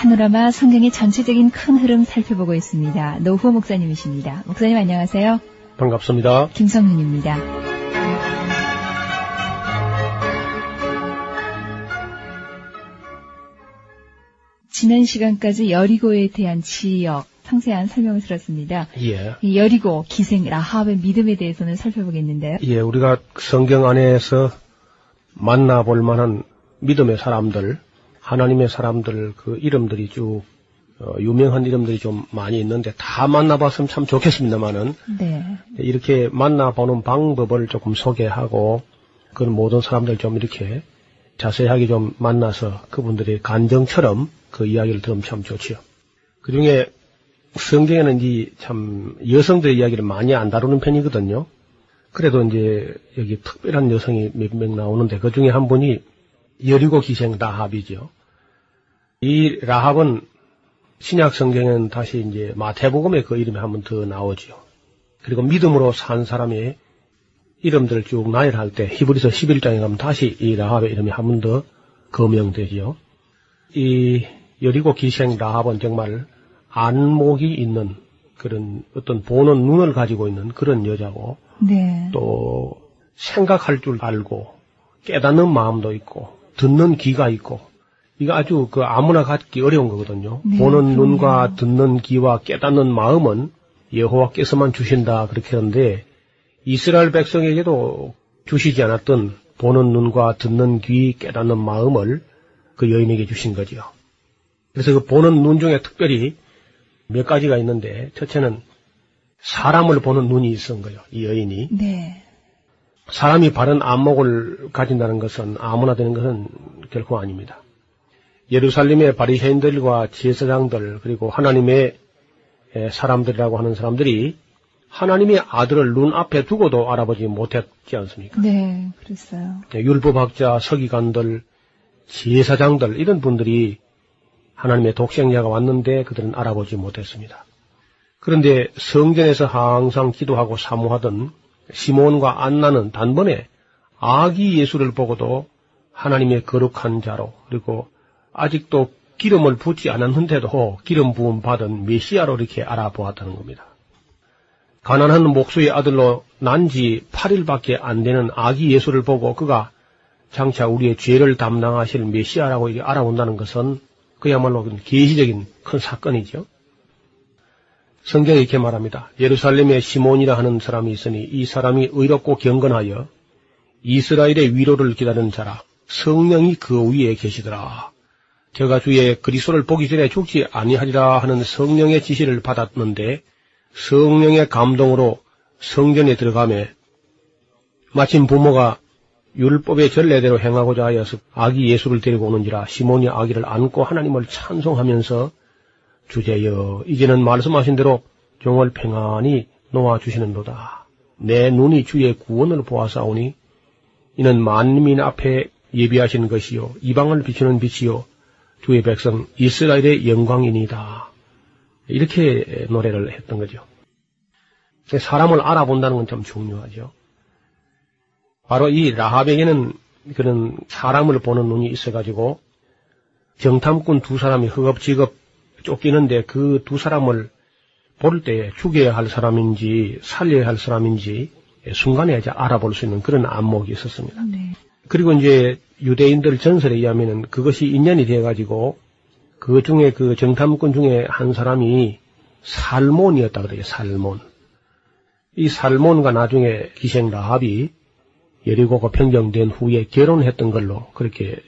파노라마, 성경의 전체적인 큰 흐름 살펴보고 있습니다. 노후 목사님이십니다. 목사님 안녕하세요. 반갑습니다. 김성윤입니다. 지난 시간까지 여리고에 대한 지역, 상세한 설명을 들었습니다. 예. 이 여리고, 기생, 라합의 믿음에 대해서는 살펴보겠는데요. 예, 우리가 성경 안에서 만나볼 만한 믿음의 사람들, 하나님의 사람들 그 이름들이 쭉 어, 유명한 이름들이 좀 많이 있는데 다 만나봤으면 참 좋겠습니다만은 네. 이렇게 만나보는 방법을 조금 소개하고 그 모든 사람들 좀 이렇게 자세하게 좀 만나서 그분들의 간정처럼 그 이야기를 들으면 참 좋지요. 그 중에 성경에는 이 참 여성들의 이야기를 많이 안 다루는 편이거든요. 그래도 이제 여기 특별한 여성이 몇 명 나오는데 그 중에 한 분이 여리고 기생 라합이죠. 이 라합은 신약 성경에는 다시 이제 마태복음에 그 이름이 한 번 더 나오죠. 그리고 믿음으로 산 사람의 이름들을 쭉 나열할 때 히브리서 11장에 가면 다시 이 라합의 이름이 한 번 더 거명되지요. 이 여리고 기생 라합은 정말 안목이 있는 그런 어떤 보는 눈을 가지고 있는 그런 여자고 네. 또 생각할 줄 알고 깨닫는 마음도 있고 듣는 귀가 있고 이거 아주 그 아무나 갖기 어려운 거거든요. 네, 보는 그럼요. 눈과 듣는 귀와 깨닫는 마음은 여호와께서만 주신다 그렇게 하는데 이스라엘 백성에게도 주시지 않았던 보는 눈과 듣는 귀 깨닫는 마음을 그 여인에게 주신 거지요. 그래서 그 보는 눈 중에 특별히 몇 가지가 있는데 첫째는 사람을 보는 눈이 있은 거예요. 이 여인이. 네. 사람이 바른 안목을 가진다는 것은 아무나 되는 것은 결코 아닙니다. 예루살렘의 바리새인들과 제사장들 그리고 하나님의 에, 사람들이라고 하는 사람들이 하나님의 아들을 눈앞에 두고도 알아보지 못했지 않습니까? 네. 그랬어요. 네, 율법학자, 서기관들, 제사장들 이런 분들이 하나님의 독생자가 왔는데 그들은 알아보지 못했습니다. 그런데 성전에서 항상 기도하고 사모하던 시몬과 안나는 단번에 아기 예수를 보고도 하나님의 거룩한 자로 그리고 아직도 기름을 붓지 않았는데도 기름 부음 받은 메시아로 이렇게 알아보았다는 겁니다. 가난한 목수의 아들로 난 지 8일밖에 안 되는 아기 예수를 보고 그가 장차 우리의 죄를 담당하실 메시아라고 이게 알아온다는 것은 그야말로 계시적인 큰 사건이죠. 성경이 이렇게 말합니다. 예루살렘에 시몬이라 하는 사람이 있으니 이 사람이 의롭고 경건하여 이스라엘의 위로를 기다리는 자라 성령이 그 위에 계시더라. 제가 주의 그리스도를 보기 전에 죽지 아니하리라 하는 성령의 지시를 받았는데 성령의 감동으로 성전에 들어가매 마침 부모가 율법의 전례대로 행하고자 하여서 아기 예수를 데리고 오는지라 시몬이 아기를 안고 하나님을 찬송하면서 주제여 이제는 말씀하신 대로 종을 평안히 놓아 주시는도다. 내 눈이 주의 구원을 보아사오니 이는 만민 앞에 예비하신 것이요 이방을 비추는 빛이요 주의 백성 이스라엘의 영광이니다. 이렇게 노래를 했던 거죠. 사람을 알아본다는 건 좀 중요하죠. 바로 이 라합에게는 그런 사람을 보는 눈이 있어가지고 정탐꾼 두 사람이 허겁지겁 쫓기는데 그 두 사람을 볼 때 죽여야 할 사람인지 살려야 할 사람인지 순간에 이제 알아볼 수 있는 그런 안목이 있었습니다. 네. 그리고 이제 유대인들 전설에 의하면은 그것이 인연이 돼가지고 그 중에 그 정탐꾼 중에 한 사람이 살몬이었다 그래요. 살몬. 이 살몬과 나중에 기생 라합이 여리고가 평정된 후에 결혼했던 걸로 그렇게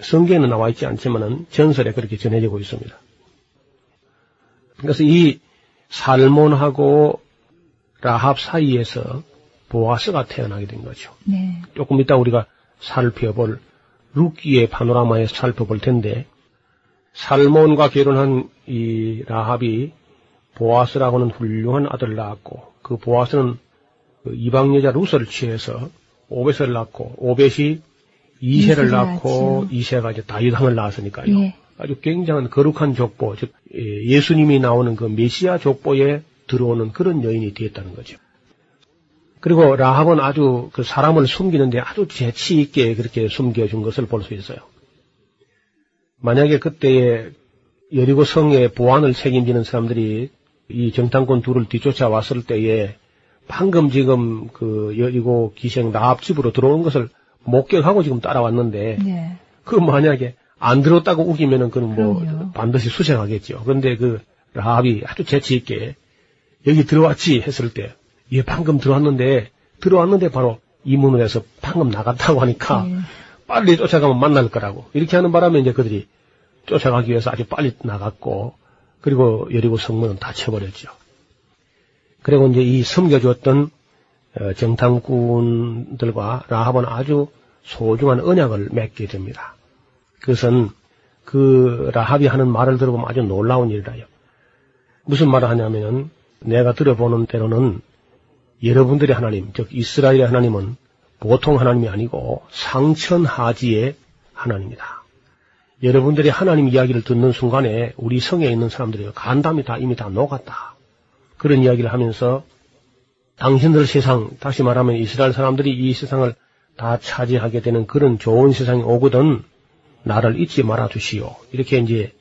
성경에는 나와 있지 않지만은 전설에 그렇게 전해지고 있습니다. 그래서 이 살몬하고 라합 사이에서 보아스가 태어나게 된 거죠. 네. 조금 이따 우리가 살펴볼 루키의 파노라마에 살펴볼 텐데 살몬과 결혼한 이 라합이 보아스라고는 훌륭한 아들을 낳았고 그 보아스는 그 이방 여자 루스를 취해서 오벳을 낳고 오벳이 이세를 낳고 낳았죠. 이세가 이제 다윗왕을 낳았으니까요. 예. 아주 굉장한 거룩한 족보, 즉 예, 예수님이 나오는 그 메시아 족보에 들어오는 그런 여인이 되었다는 거죠. 그리고 라합은 아주 그 사람을 숨기는데 아주 재치 있게 그렇게 숨겨준 것을 볼 수 있어요. 만약에 그때에 여리고 성의 보안을 책임지는 사람들이 이 정탐꾼 둘을 뒤쫓아 왔을 때에 방금 지금 그 여리고 기생 라합 집으로 들어오는 것을 목격하고 지금 따라왔는데 네. 그 만약에 안 들었다고 우기면은 그는 뭐 그럼요. 반드시 수색하겠죠. 그런데 그 라합이 아주 재치 있게 여기 들어왔지 했을 때, 얘 방금 들어왔는데 들어왔는데 바로 이 문을 해서 방금 나갔다고 하니까 네. 빨리 쫓아가면 만날 거라고 이렇게 하는 바람에 이제 그들이 쫓아가기 위해서 아주 빨리 나갔고 그리고 여리고 성문은 다 쳐버렸죠. 그리고 이제 이 섬겨주었던 어, 정탐꾼들과 라합은 아주 소중한 언약을 맺게 됩니다. 그것은 그 라합이 하는 말을 들어보면 아주 놀라운 일이라요. 무슨 말을 하냐면은 내가 들어보는 대로는 여러분들의 하나님, 즉 이스라엘의 하나님은 보통 하나님이 아니고 상천하지의 하나님이다. 여러분들이 하나님 이야기를 듣는 순간에 우리 성에 있는 사람들이 간담이 다 이미 다 녹았다. 그런 이야기를 하면서 당신들 세상, 다시 말하면 이스라엘 사람들이 이 세상을 다 차지하게 되는 그런 좋은 세상이 오거든 나를 잊지 말아 주시오. 이렇게 이제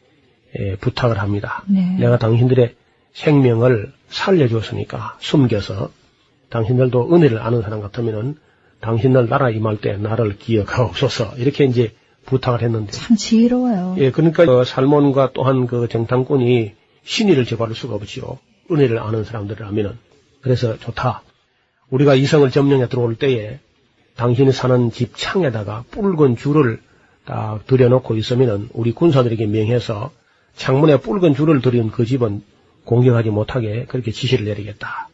에, 부탁을 합니다. 네. 내가 당신들의 생명을 살려줬으니까 숨겨서 당신들도 은혜를 아는 사람 같으면은 당신들 나라 임할 때 나를 기억하옵소서. 이렇게 이제 부탁을 했는데. 참 지혜로워요. 예 그러니까 그 살몬과 또한 그 정탐꾼이 신의를 제거할 수가 없지요. 은혜를 아는 사람들이라면은. 그래서 좋다. 우리가 이성을 점령해 들어올 때에 당신이 사는 집 창에다가 붉은 줄을 딱 들여놓고 있으면은 우리 군사들에게 명해서 창문에 붉은 줄을 들인 그 집은 공격하지 못하게 그렇게 지시를 내리겠다.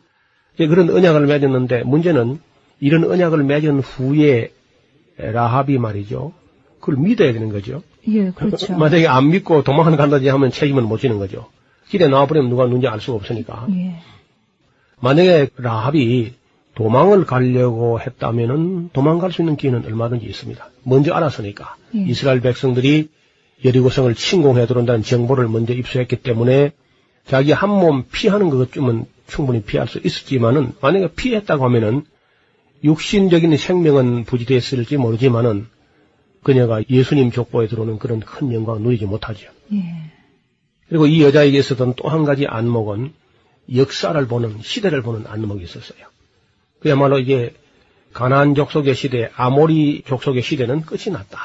그런 언약을 맺었는데 문제는 이런 언약을 맺은 후에 라합이 말이죠. 그걸 믿어야 되는 거죠. 예, 그렇죠. 만약에 안 믿고 도망을 간다지 하면 책임을 못 지는 거죠. 길에 나와버리면 누가 누군지 알 수가 없으니까. 예. 만약에 라합이 도망을 가려고 했다면은 도망갈 수 있는 기회는 얼마든지 있습니다. 먼저 알았으니까. 예. 이스라엘 백성들이 여리고성을 침공해 들어온다는 정보를 먼저 입수했기 때문에 자기 한 몸 피하는 것쯤은 충분히 피할 수 있었지만은 만약에 피했다고 하면은 육신적인 생명은 부지됐을지 모르지만은 그녀가 예수님 족보에 들어오는 그런 큰 영광을 누리지 못하죠. 예. 그리고 이 여자에게 있었던 또 한 가지 안목은 역사를 보는 시대를 보는 안목이 있었어요. 그야말로 이게 가나안 족속의 시대, 아모리 족속의 시대는 끝이 났다.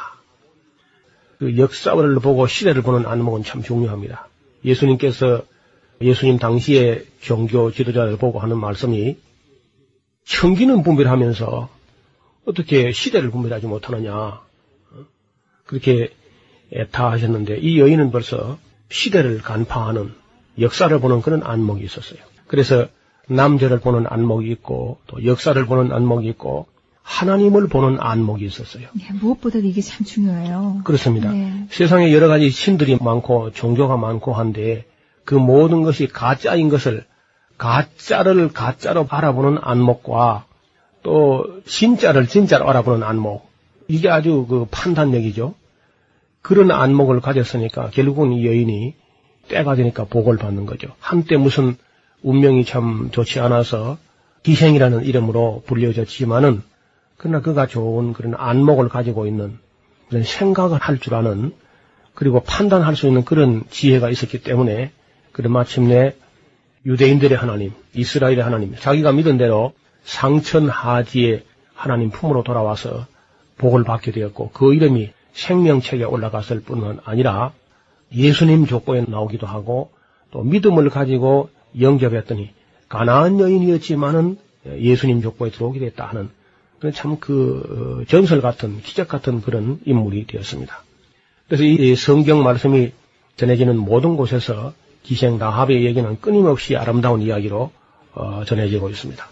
그 역사를 보고 시대를 보는 안목은 참 중요합니다. 예수님께서 예수님 당시의 종교 지도자를 보고 하는 말씀이 청기는 분별하면서 어떻게 시대를 분별하지 못하느냐. 어? 그렇게 애타하셨는데 이 여인은 벌써 시대를 간파하는 역사를 보는 그런 안목이 있었어요. 그래서 남자를 보는 안목이 있고 또 역사를 보는 안목이 있고 하나님을 보는 안목이 있었어요. 예, 무엇보다도 이게 참 중요해요. 그렇습니다. 네. 세상에 여러 가지 신들이 많고 종교가 많고 한데 그 모든 것이 가짜인 것을 가짜를 가짜로 바라보는 안목과 또 진짜를 진짜로 알아보는 안목 이게 아주 그 판단력이죠. 그런 안목을 가졌으니까 결국은 이 여인이 때가 되니까 복을 받는 거죠. 한때 무슨 운명이 참 좋지 않아서 기생이라는 이름으로 불려졌지만은 그러나 그가 좋은 그런 안목을 가지고 있는 그런 생각을 할 줄 아는 그리고 판단할 수 있는 그런 지혜가 있었기 때문에 그런 마침내 유대인들의 하나님, 이스라엘의 하나님, 자기가 믿은 대로 상천하지의 하나님 품으로 돌아와서 복을 받게 되었고 그 이름이 생명책에 올라갔을 뿐만 아니라 예수님 족보에 나오기도 하고 또 믿음을 가지고 영접했더니 가나안 여인이었지만은 예수님 족보에 들어오게 됐다 하는 참 그 전설 같은 기적 같은 그런 인물이 되었습니다. 그래서 이 성경 말씀이 전해지는 모든 곳에서 기생 라합의 얘기는 끊임없이 아름다운 이야기로 어, 전해지고 있습니다.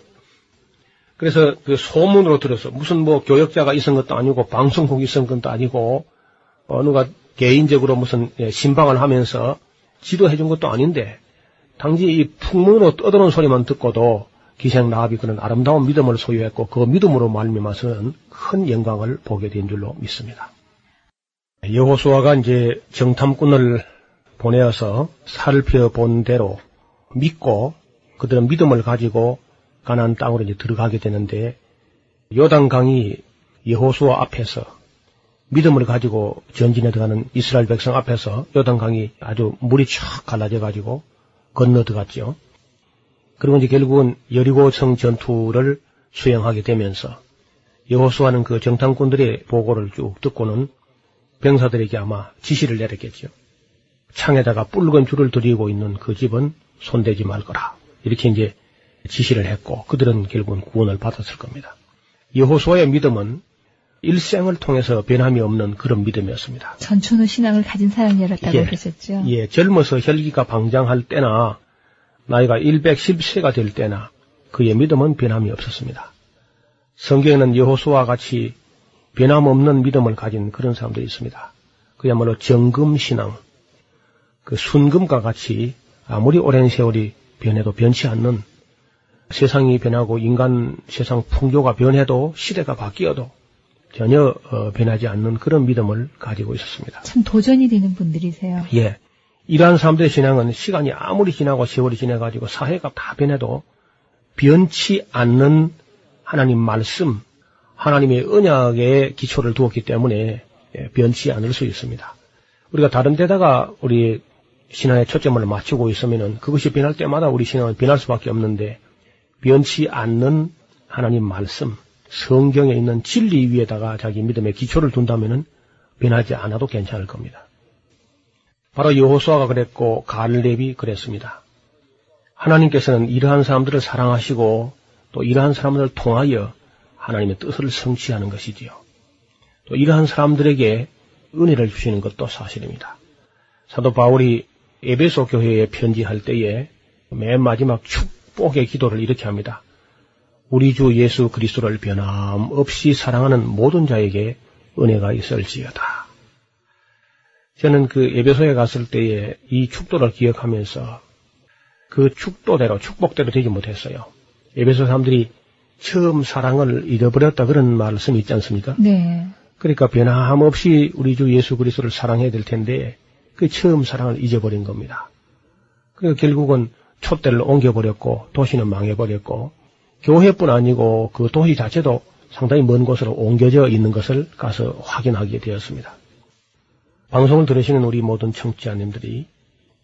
그래서 그 소문으로 들어서 무슨 뭐 교역자가 있은 것도 아니고 방송국이 있은 것도 아니고 어느가 개인적으로 무슨 예, 신방을 하면서 지도해 준 것도 아닌데 당시 이 풍문으로 떠드는 소리만 듣고도 기생 라합이 그런 아름다운 믿음을 소유했고 그 믿음으로 말미암아서는 큰 영광을 보게 된 줄로 믿습니다. 여호수아가 이제 정탐꾼을 보내어서 살펴본 대로 믿고 그들은 믿음을 가지고 가나안 땅으로 이제 들어가게 되는데 요단강이 여호수아 앞에서 믿음을 가지고 전진에 들어가는 이스라엘 백성 앞에서 요단강이 아주 물이 쫙 갈라져 가지고 건너 들어갔죠. 그리고 이제 결국은 여리고성 전투를 수행하게 되면서 여호수아는 그 정탐꾼들의 보고를 쭉 듣고는 병사들에게 아마 지시를 내렸겠죠. 창에다가 붉은 줄을 들이고 있는 그 집은 손대지 말 거라. 이렇게 이제 지시를 했고 그들은 결국은 구원을 받았을 겁니다. 여호수아의 믿음은 일생을 통해서 변함이 없는 그런 믿음이었습니다. 전천후 신앙을 가진 사람이었다고 예, 그러셨죠. 예, 젊어서 혈기가 방장할 때나 나이가 110세가 될 때나 그의 믿음은 변함이 없었습니다. 성경에는 여호수아와 같이 변함없는 믿음을 가진 그런 사람들이 있습니다. 그야말로 정금신앙, 그 순금과 같이 아무리 오랜 세월이 변해도 변치 않는 세상이 변하고 인간 세상 풍조가 변해도 시대가 바뀌어도 전혀 어, 변하지 않는 그런 믿음을 가지고 있었습니다. 참 도전이 되는 분들이세요. 예. 이러한 사람들의 신앙은 시간이 아무리 지나고 세월이 지나가지고 사회가 다 변해도 변치 않는 하나님 말씀, 하나님의 언약에 기초를 두었기 때문에 예, 변치 않을 수 있습니다. 우리가 다른 데다가 우리 신앙의 초점을 맞추고 있으면은 그것이 변할 때마다 우리 신앙은 변할 수밖에 없는데 변치 않는 하나님 말씀, 성경에 있는 진리 위에다가 자기 믿음의 기초를 둔다면은 변하지 않아도 괜찮을 겁니다. 바로 여호수아가 그랬고 갈렙이 그랬습니다. 하나님께서는 이러한 사람들을 사랑하시고 또 이러한 사람들을 통하여 하나님의 뜻을 성취하는 것이지요. 또 이러한 사람들에게 은혜를 주시는 것도 사실입니다. 사도 바울이 에베소 교회에 편지할 때에 맨 마지막 축복의 기도를 이렇게 합니다. 우리 주 예수 그리스도를 변함없이 사랑하는 모든 자에게 은혜가 있을지어다. 저는 그 에베소에 갔을 때에 이 축도를 기억하면서 그 축도대로 축복대로 되지 못했어요. 에베소 사람들이 처음 사랑을 잃어버렸다 그런 말씀이 있지 않습니까? 네. 그러니까 변함없이 우리 주 예수 그리스도를 사랑해야 될 텐데 그 처음 사랑을 잊어버린 겁니다. 그러니까 결국은 촛대를 옮겨버렸고 도시는 망해버렸고 교회뿐 아니고 그 도시 자체도 상당히 먼 곳으로 옮겨져 있는 것을 가서 확인하게 되었습니다. 방송을 들으시는 우리 모든 청취자님들이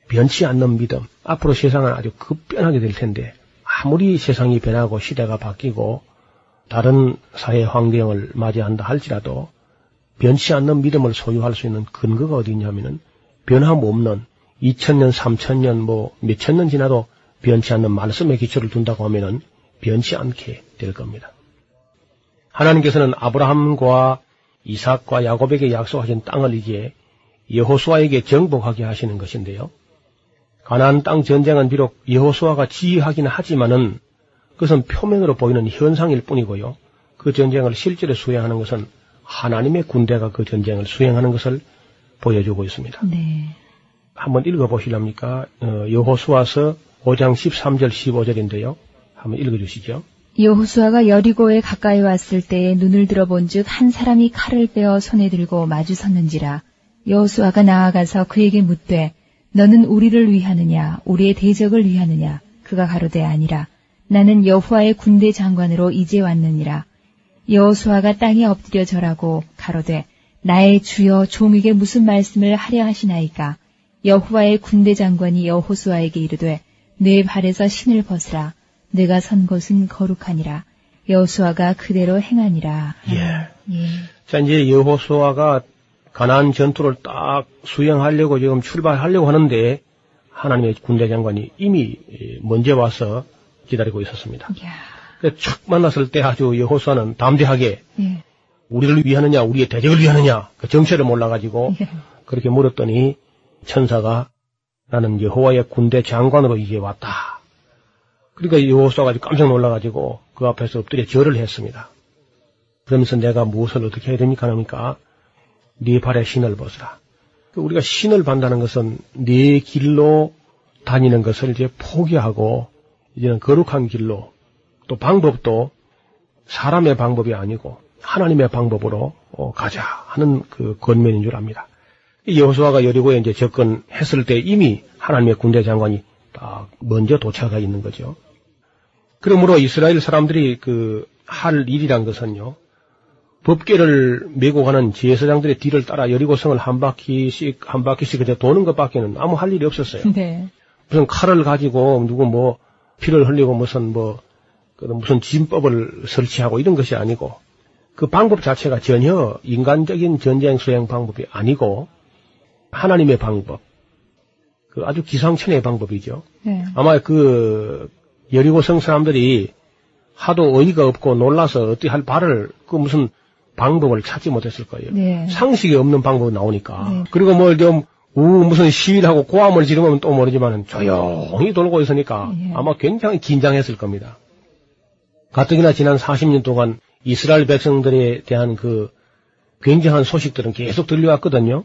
변치 않는 믿음, 앞으로 세상은 아주 급변하게 될 텐데 아무리 세상이 변하고 시대가 바뀌고 다른 사회 환경을 맞이한다 할지라도 변치 않는 믿음을 소유할 수 있는 근거가 어디 있냐면은 변함없는 2000년, 3000년, 뭐 몇천 년 지나도 변치 않는 말씀의 기초를 둔다고 하면은 변치 않게 될 겁니다. 하나님께서는 아브라함과 이삭과 야곱에게 약속하신 땅을 이제 여호수아에게 정복하게 하시는 것인데요. 가나안 땅 전쟁은 비록 여호수아가 지휘하기는 하지만은 그것은 표면으로 보이는 현상일 뿐이고요. 그 전쟁을 실제로 수행하는 것은 하나님의 군대가 그 전쟁을 수행하는 것을 보여주고 있습니다. 네. 한번 읽어보실랍니까? 어, 여호수아서 5장 13절 15절인데요. 한번 읽어주시죠. 여호수아가 여리고에 가까이 왔을 때에 눈을 들어본즉 한 사람이 칼을 빼어 손에 들고 마주 섰는지라 여호수아가 나아가서 그에게 묻되 너는 우리를 위하느냐 우리의 대적을 위하느냐 그가 가로되 아니라 나는 여호와의 군대 장관으로 이제 왔느니라 여호수아가 땅에 엎드려 절하고 가로되 나의 주여 종에게 무슨 말씀을 하려 하시나이까 여호와의 군대 장관이 여호수아에게 이르되 내 발에서 신을 벗으라 내가 선 곳은 거룩하니라 여호수아가 그대로 행하니라. 예. 예. 자, 이제 여호수아가 가나안 전투를 딱 수행하려고 지금 출발하려고 하는데 하나님의 군대 장관이 이미 먼저 와서 기다리고 있었습니다. 이야. 그착 만났을 때 아주 여호수아는 담대하게 예. 우리를 위하느냐, 우리의 대적을 위하느냐, 그 정체를 몰라가지고 예. 그렇게 물었더니 천사가 나는 여호와의 군대 장관으로 이제 왔다. 그러니까 여호수아가 깜짝 놀라가지고 그 앞에서 엎드려 절을 했습니다. 그러면서 내가 무엇을 어떻게 해야 됩니까? 하니까 네 발에 신을 벗으라. 그 우리가 신을 반다는 것은 네 길로 다니는 것을 이제 포기하고 이제는 거룩한 길로 또 방법도 사람의 방법이 아니고 하나님의 방법으로 어, 가자 하는 그 권면인 줄 압니다. 여호수아가 여리고에 이제 접근했을 때 이미 하나님의 군대 장관이 딱 먼저 도착해 있는 거죠. 그러므로 이스라엘 사람들이 그 할 일이란 것은요. 법계를 메고 가는 제사장들의 뒤를 따라 여리고성을 한 바퀴씩 한 바퀴씩 그냥 도는 것밖에는 아무 할 일이 없었어요. 네. 무슨 칼을 가지고 누구 뭐 피를 흘리고 무슨 뭐 무슨 진법을 설치하고 이런 것이 아니고 그 방법 자체가 전혀 인간적인 전쟁 수행 방법이 아니고 하나님의 방법, 그 아주 기상천외의 방법이죠. 네. 아마 그 여리고성 사람들이 하도 어이가 없고 놀라서 어떻게 할 발을 그 무슨 방법을 찾지 못했을 거예요. 네. 상식이 없는 방법이 나오니까. 네. 그리고 뭐좀우 무슨 시위를 하고 고함을 지르면 또 모르지만은 조용히 돌고 있으니까 예. 아마 굉장히 긴장했을 겁니다. 가뜩이나 지난 40년 동안 이스라엘 백성들에 대한 그 굉장한 소식들은 계속 들려왔거든요.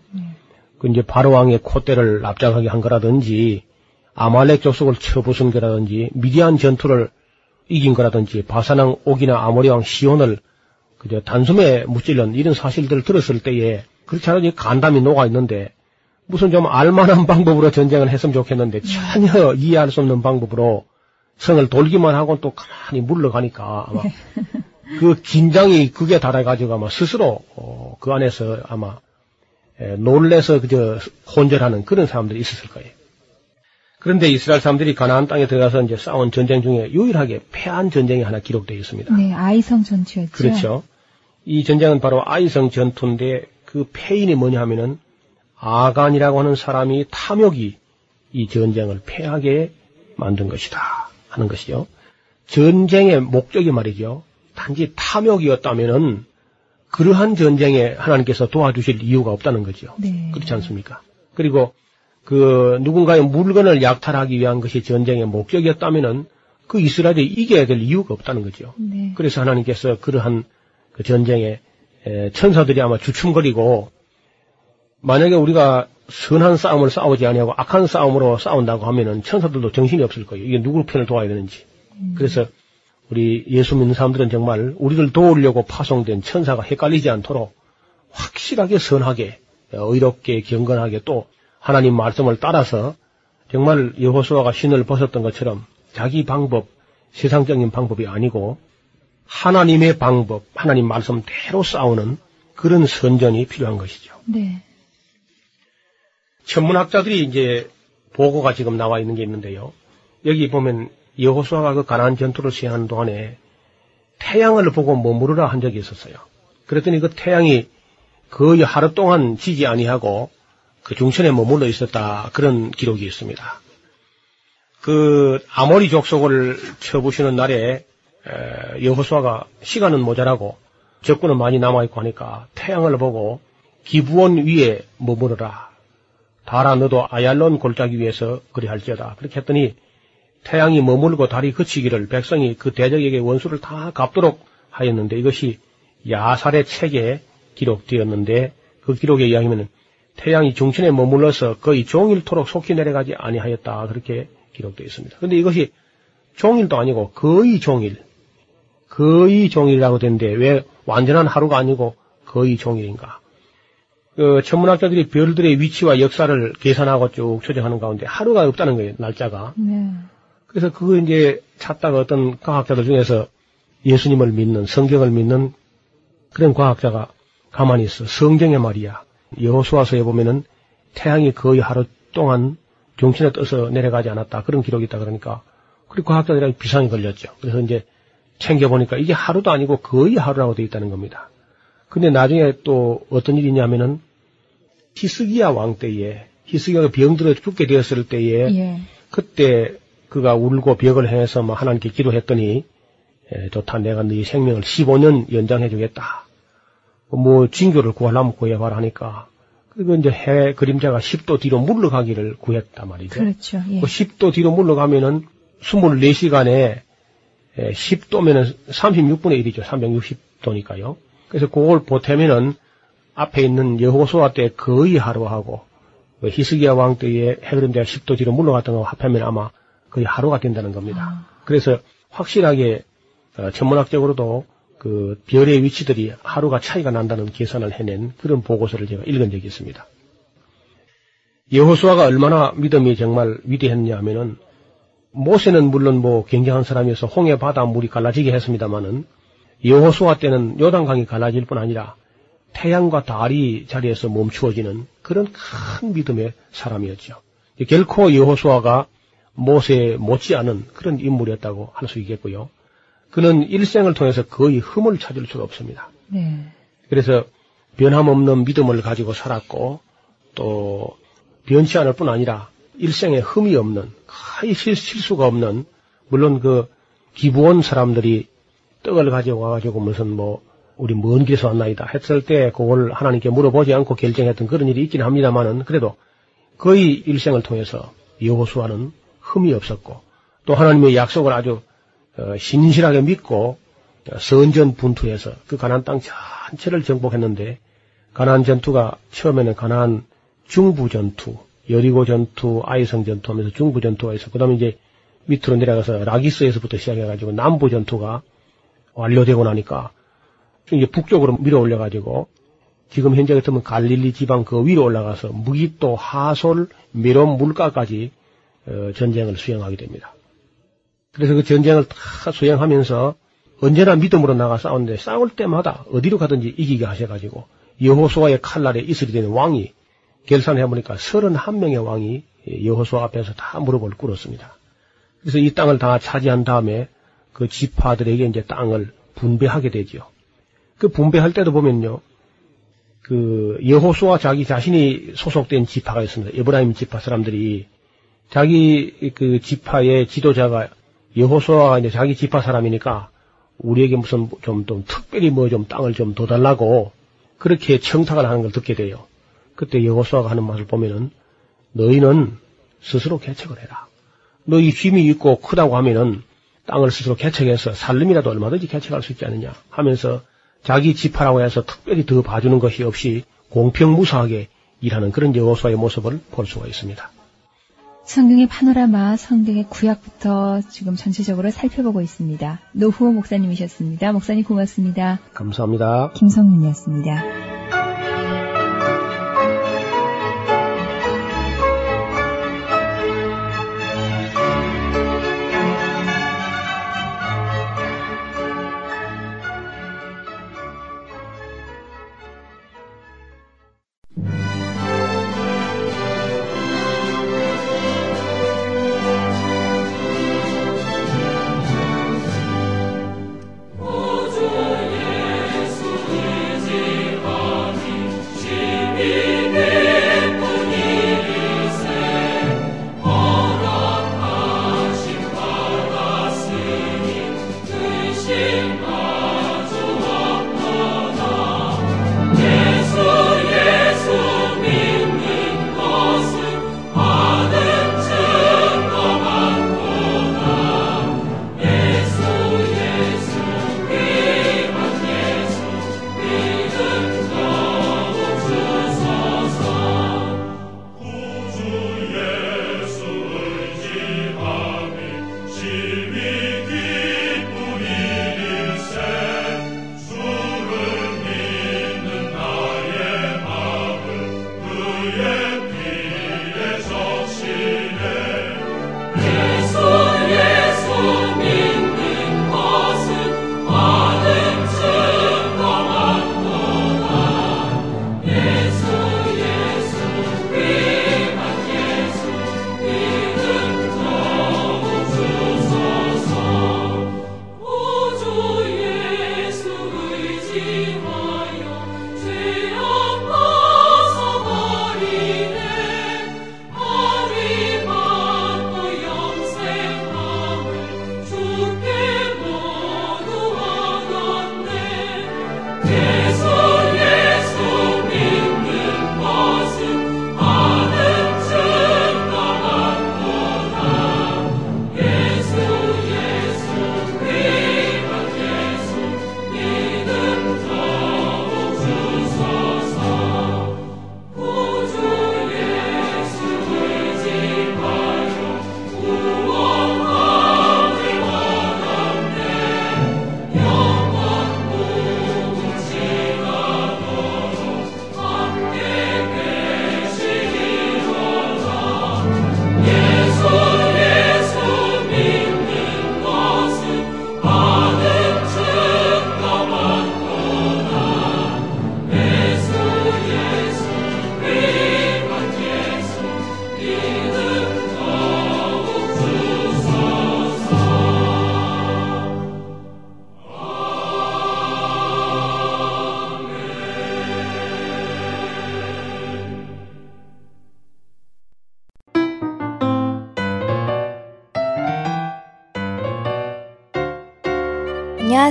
그 이제 바로 왕의 콧대를 납작하게 한 거라든지 아말렉 족속을 쳐부순 거라든지 미디안 전투를 이긴 거라든지 바사왕 옥이나 아모리 왕 시온을 그저 단숨에 무찔른 이런 사실들을 들었을 때에 그렇지 않아도 간담이 녹아 있는데 무슨 좀 알만한 방법으로 전쟁을 했으면 좋겠는데 전혀 이해할 수 없는 방법으로 성을 돌기만 하고 또 가만히 물러가니까 아마 그 긴장이 극에 달아가지고 아마 스스로 어, 그 안에서 아마 에, 놀래서 그저 혼절하는 그런 사람들이 있었을 거예요. 그런데 이스라엘 사람들이 가나안 땅에 들어가서 이제 싸운 전쟁 중에 유일하게 패한 전쟁이 하나 기록되어 있습니다. 네, 아이성 전투였죠. 그렇죠. 이 전쟁은 바로 아이성 전투인데 그 패인이 뭐냐 하면은 아간이라고 하는 사람이 탐욕이 이 전쟁을 패하게 만든 것이다 하는 것이요. 전쟁의 목적이 말이죠. 단지 탐욕이었다면은 그러한 전쟁에 하나님께서 도와주실 이유가 없다는 거죠. 네. 그렇지 않습니까? 그리고 그 누군가의 물건을 약탈하기 위한 것이 전쟁의 목적이었다면은 그 이스라엘이 이겨야 될 이유가 없다는 거죠. 네. 그래서 하나님께서 그러한 그 전쟁에 에, 천사들이 아마 주춤거리고 만약에 우리가 선한 싸움을 싸우지 아니하고 악한 싸움으로 싸운다고 하면은 천사들도 정신이 없을 거예요. 이게 누구 편을 도와야 되는지. 그래서 우리 예수 믿는 사람들은 정말 우리를 도우려고 파송된 천사가 헷갈리지 않도록 확실하게 선하게 의롭게 경건하게 또 하나님 말씀을 따라서 정말 여호수아가 신을 벗었던 것처럼 자기 방법 세상적인 방법이 아니고 하나님의 방법 하나님 말씀대로 싸우는 그런 선전이 필요한 것이죠. 네. 천문학자들이 이제 보고가 지금 나와 있는 게 있는데요. 여기 보면 여호수아가 그 가나안 전투를 시행하는 동안에 태양을 보고 머무르라 한 적이 있었어요. 그랬더니 그 태양이 거의 하루 동안 지지 아니하고 그 중천에 머물러 있었다 그런 기록이 있습니다. 그 아모리 족속을 쳐부시는 날에 에, 여호수아가 시간은 모자라고 적군은 많이 남아 있고 하니까 태양을 보고 기부원 위에 머무르라. 달아 너도 아얄론 골짜기 위에서 그리할지어다. 그렇게 했더니 태양이 머물고 달이 그치기를 백성이 그 대적에게 원수를 다 갚도록 하였는데 이것이 야살의 책에 기록되었는데 그 기록에 의하면 태양이 중천에 머물러서 거의 종일토록 속히 내려가지 아니하였다 그렇게 기록되어 있습니다. 그런데 이것이 종일도 아니고 거의 종일, 거의 종일이라고 되는데 왜 완전한 하루가 아니고 거의 종일인가? 그 천문학자들이 별들의 위치와 역사를 계산하고 쭉 추정하는 가운데 하루가 없다는 거예요, 날짜가. 네. 그래서 그거 이제 찾다가 어떤 과학자들 중에서 예수님을 믿는, 성경을 믿는 그런 과학자가 가만히 있어. 성경에 말이야. 여호수아서에 보면은 태양이 거의 하루 동안 중천에 떠서 내려가지 않았다. 그런 기록이 있다 그러니까. 그리고 과학자들이 비상이 걸렸죠. 그래서 이제 챙겨보니까 이게 하루도 아니고 거의 하루라고 되어 있다는 겁니다. 근데 나중에 또 어떤 일이 있냐면은 히스기야 왕 때에 히스기야가 병들어 죽게 되었을 때에 예. 그때 그가 울고 벽을 행해서 뭐 하나님께 기도했더니 에, 좋다 내가 네 생명을 15년 연장해 주겠다. 뭐 징교를 구하려면 구해봐라 하니까 그리고 이제 해 그림자가 10도 뒤로 물러가기를 구했단 말이죠. 그렇죠. 예. 그 10도 뒤로 물러가면은 24시간에 10도면은 36분의 1이죠. 360도니까요. 그래서 그걸 보태면은 앞에 있는 여호수아 때 거의 하루하고 그 히스기야 왕 때의 해그림자가 10도 뒤로 물러갔던 거 합하면 아마 거의 하루가 된다는 겁니다. 아. 그래서 확실하게 어, 천문학적으로도 그 별의 위치들이 하루가 차이가 난다는 계산을 해낸 그런 보고서를 제가 읽은 적이 있습니다. 여호수아가 얼마나 믿음이 정말 위대했냐 하면은 모세는 물론 뭐 굉장한 사람이어서 홍해 바다 물이 갈라지게 했습니다마는 여호수아 때는 요단강이 갈라질 뿐 아니라 태양과 달이 자리에서 멈추어지는 그런 큰 믿음의 사람이었죠. 결코 여호수아가 모세 못지않은 그런 인물이었다고 할 수 있겠고요. 그는 일생을 통해서 거의 흠을 찾을 수가 없습니다. 네. 그래서 변함없는 믿음을 가지고 살았고 또 변치 않을 뿐 아니라 일생에 흠이 없는 거의 실, 실수가 없는 물론 그 기부원 사람들이 떡을 가지고 와가지고 무슨 뭐 우리 먼 길에서 왔나이다 했을 때 그걸 하나님께 물어보지 않고 결정했던 그런 일이 있긴 합니다만은 그래도 거의 일생을 통해서 여호수아는 흠이 없었고 또 하나님의 약속을 아주 어, 신실하게 믿고 선전 분투해서 그 가나안 땅 전체를 정복했는데 가나안 전투가 처음에는 가나안 중부 전투, 여리고 전투, 아이성 전투 하면서 중부 전투가 있어. 그다음에 이제 밑으로 내려가서 라기스에서부터 시작해 가지고 남부 전투가 완료되고 나니까 이제 북쪽으로 밀어 올려 가지고 지금 현재 같으면 갈릴리 지방 그 위로 올라가서 무기또 하솔, 메론 물가까지 어, 전쟁을 수행하게 됩니다. 그래서 그 전쟁을 다 수행하면서 언제나 믿음으로 나가 싸우는데 싸울 때마다 어디로 가든지 이기게 하셔가지고 여호수아의 칼날에 이슬이 되는 왕이 결산해 보니까 31명의 왕이 여호수아 앞에서 다 무릎을 꿇었습니다. 그래서 이 땅을 다 차지한 다음에 그 지파들에게 이제 땅을 분배하게 되죠. 그 분배할 때도 보면요. 그 여호수아 자기 자신이 소속된 지파가 있습니다. 에브라임 지파 사람들이 자기 그 지파의 지도자가 여호수아가 이제 자기 지파 사람이니까 우리에게 무슨 좀, 좀 특별히 뭐 좀 땅을 좀 더 달라고 그렇게 청탁을 하는 걸 듣게 돼요. 그때 여호수아가 하는 말을 보면은 너희는 스스로 개척을 해라. 너희 힘이 있고 크다고 하면은 땅을 스스로 개척해서 살림이라도 얼마든지 개척할 수 있지 않느냐 하면서 자기 지파라고 해서 특별히 더 봐주는 것이 없이 공평무사하게 일하는 그런 여호수아의 모습을 볼 수가 있습니다. 성경의 파노라마, 성경의 구약부터 지금 전체적으로 살펴보고 있습니다. 노후호 목사님이셨습니다. 목사님 고맙습니다. 감사합니다. 김성윤이었습니다.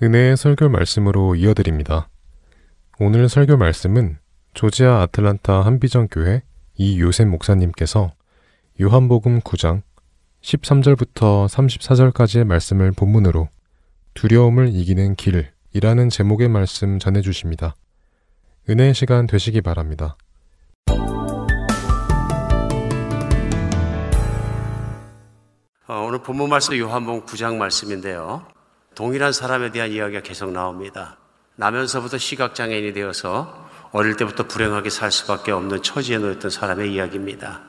은혜의 설교 말씀으로 이어드립니다. 오늘 설교 말씀은 조지아 아틀란타 한비전교회 이요셉 목사님께서 요한복음 9장 13절부터 34절까지의 말씀을 본문으로 두려움을 이기는 길이라는 제목의 말씀 전해주십니다. 은혜의 시간 되시기 바랍니다. 어, 오늘 본문 말씀 요한복음 9장 말씀인데요. 동일한 사람에 대한 이야기가 계속 나옵니다. 나면서부터 시각장애인이 되어서 어릴 때부터 불행하게 살 수밖에 없는 처지에 놓였던 사람의 이야기입니다.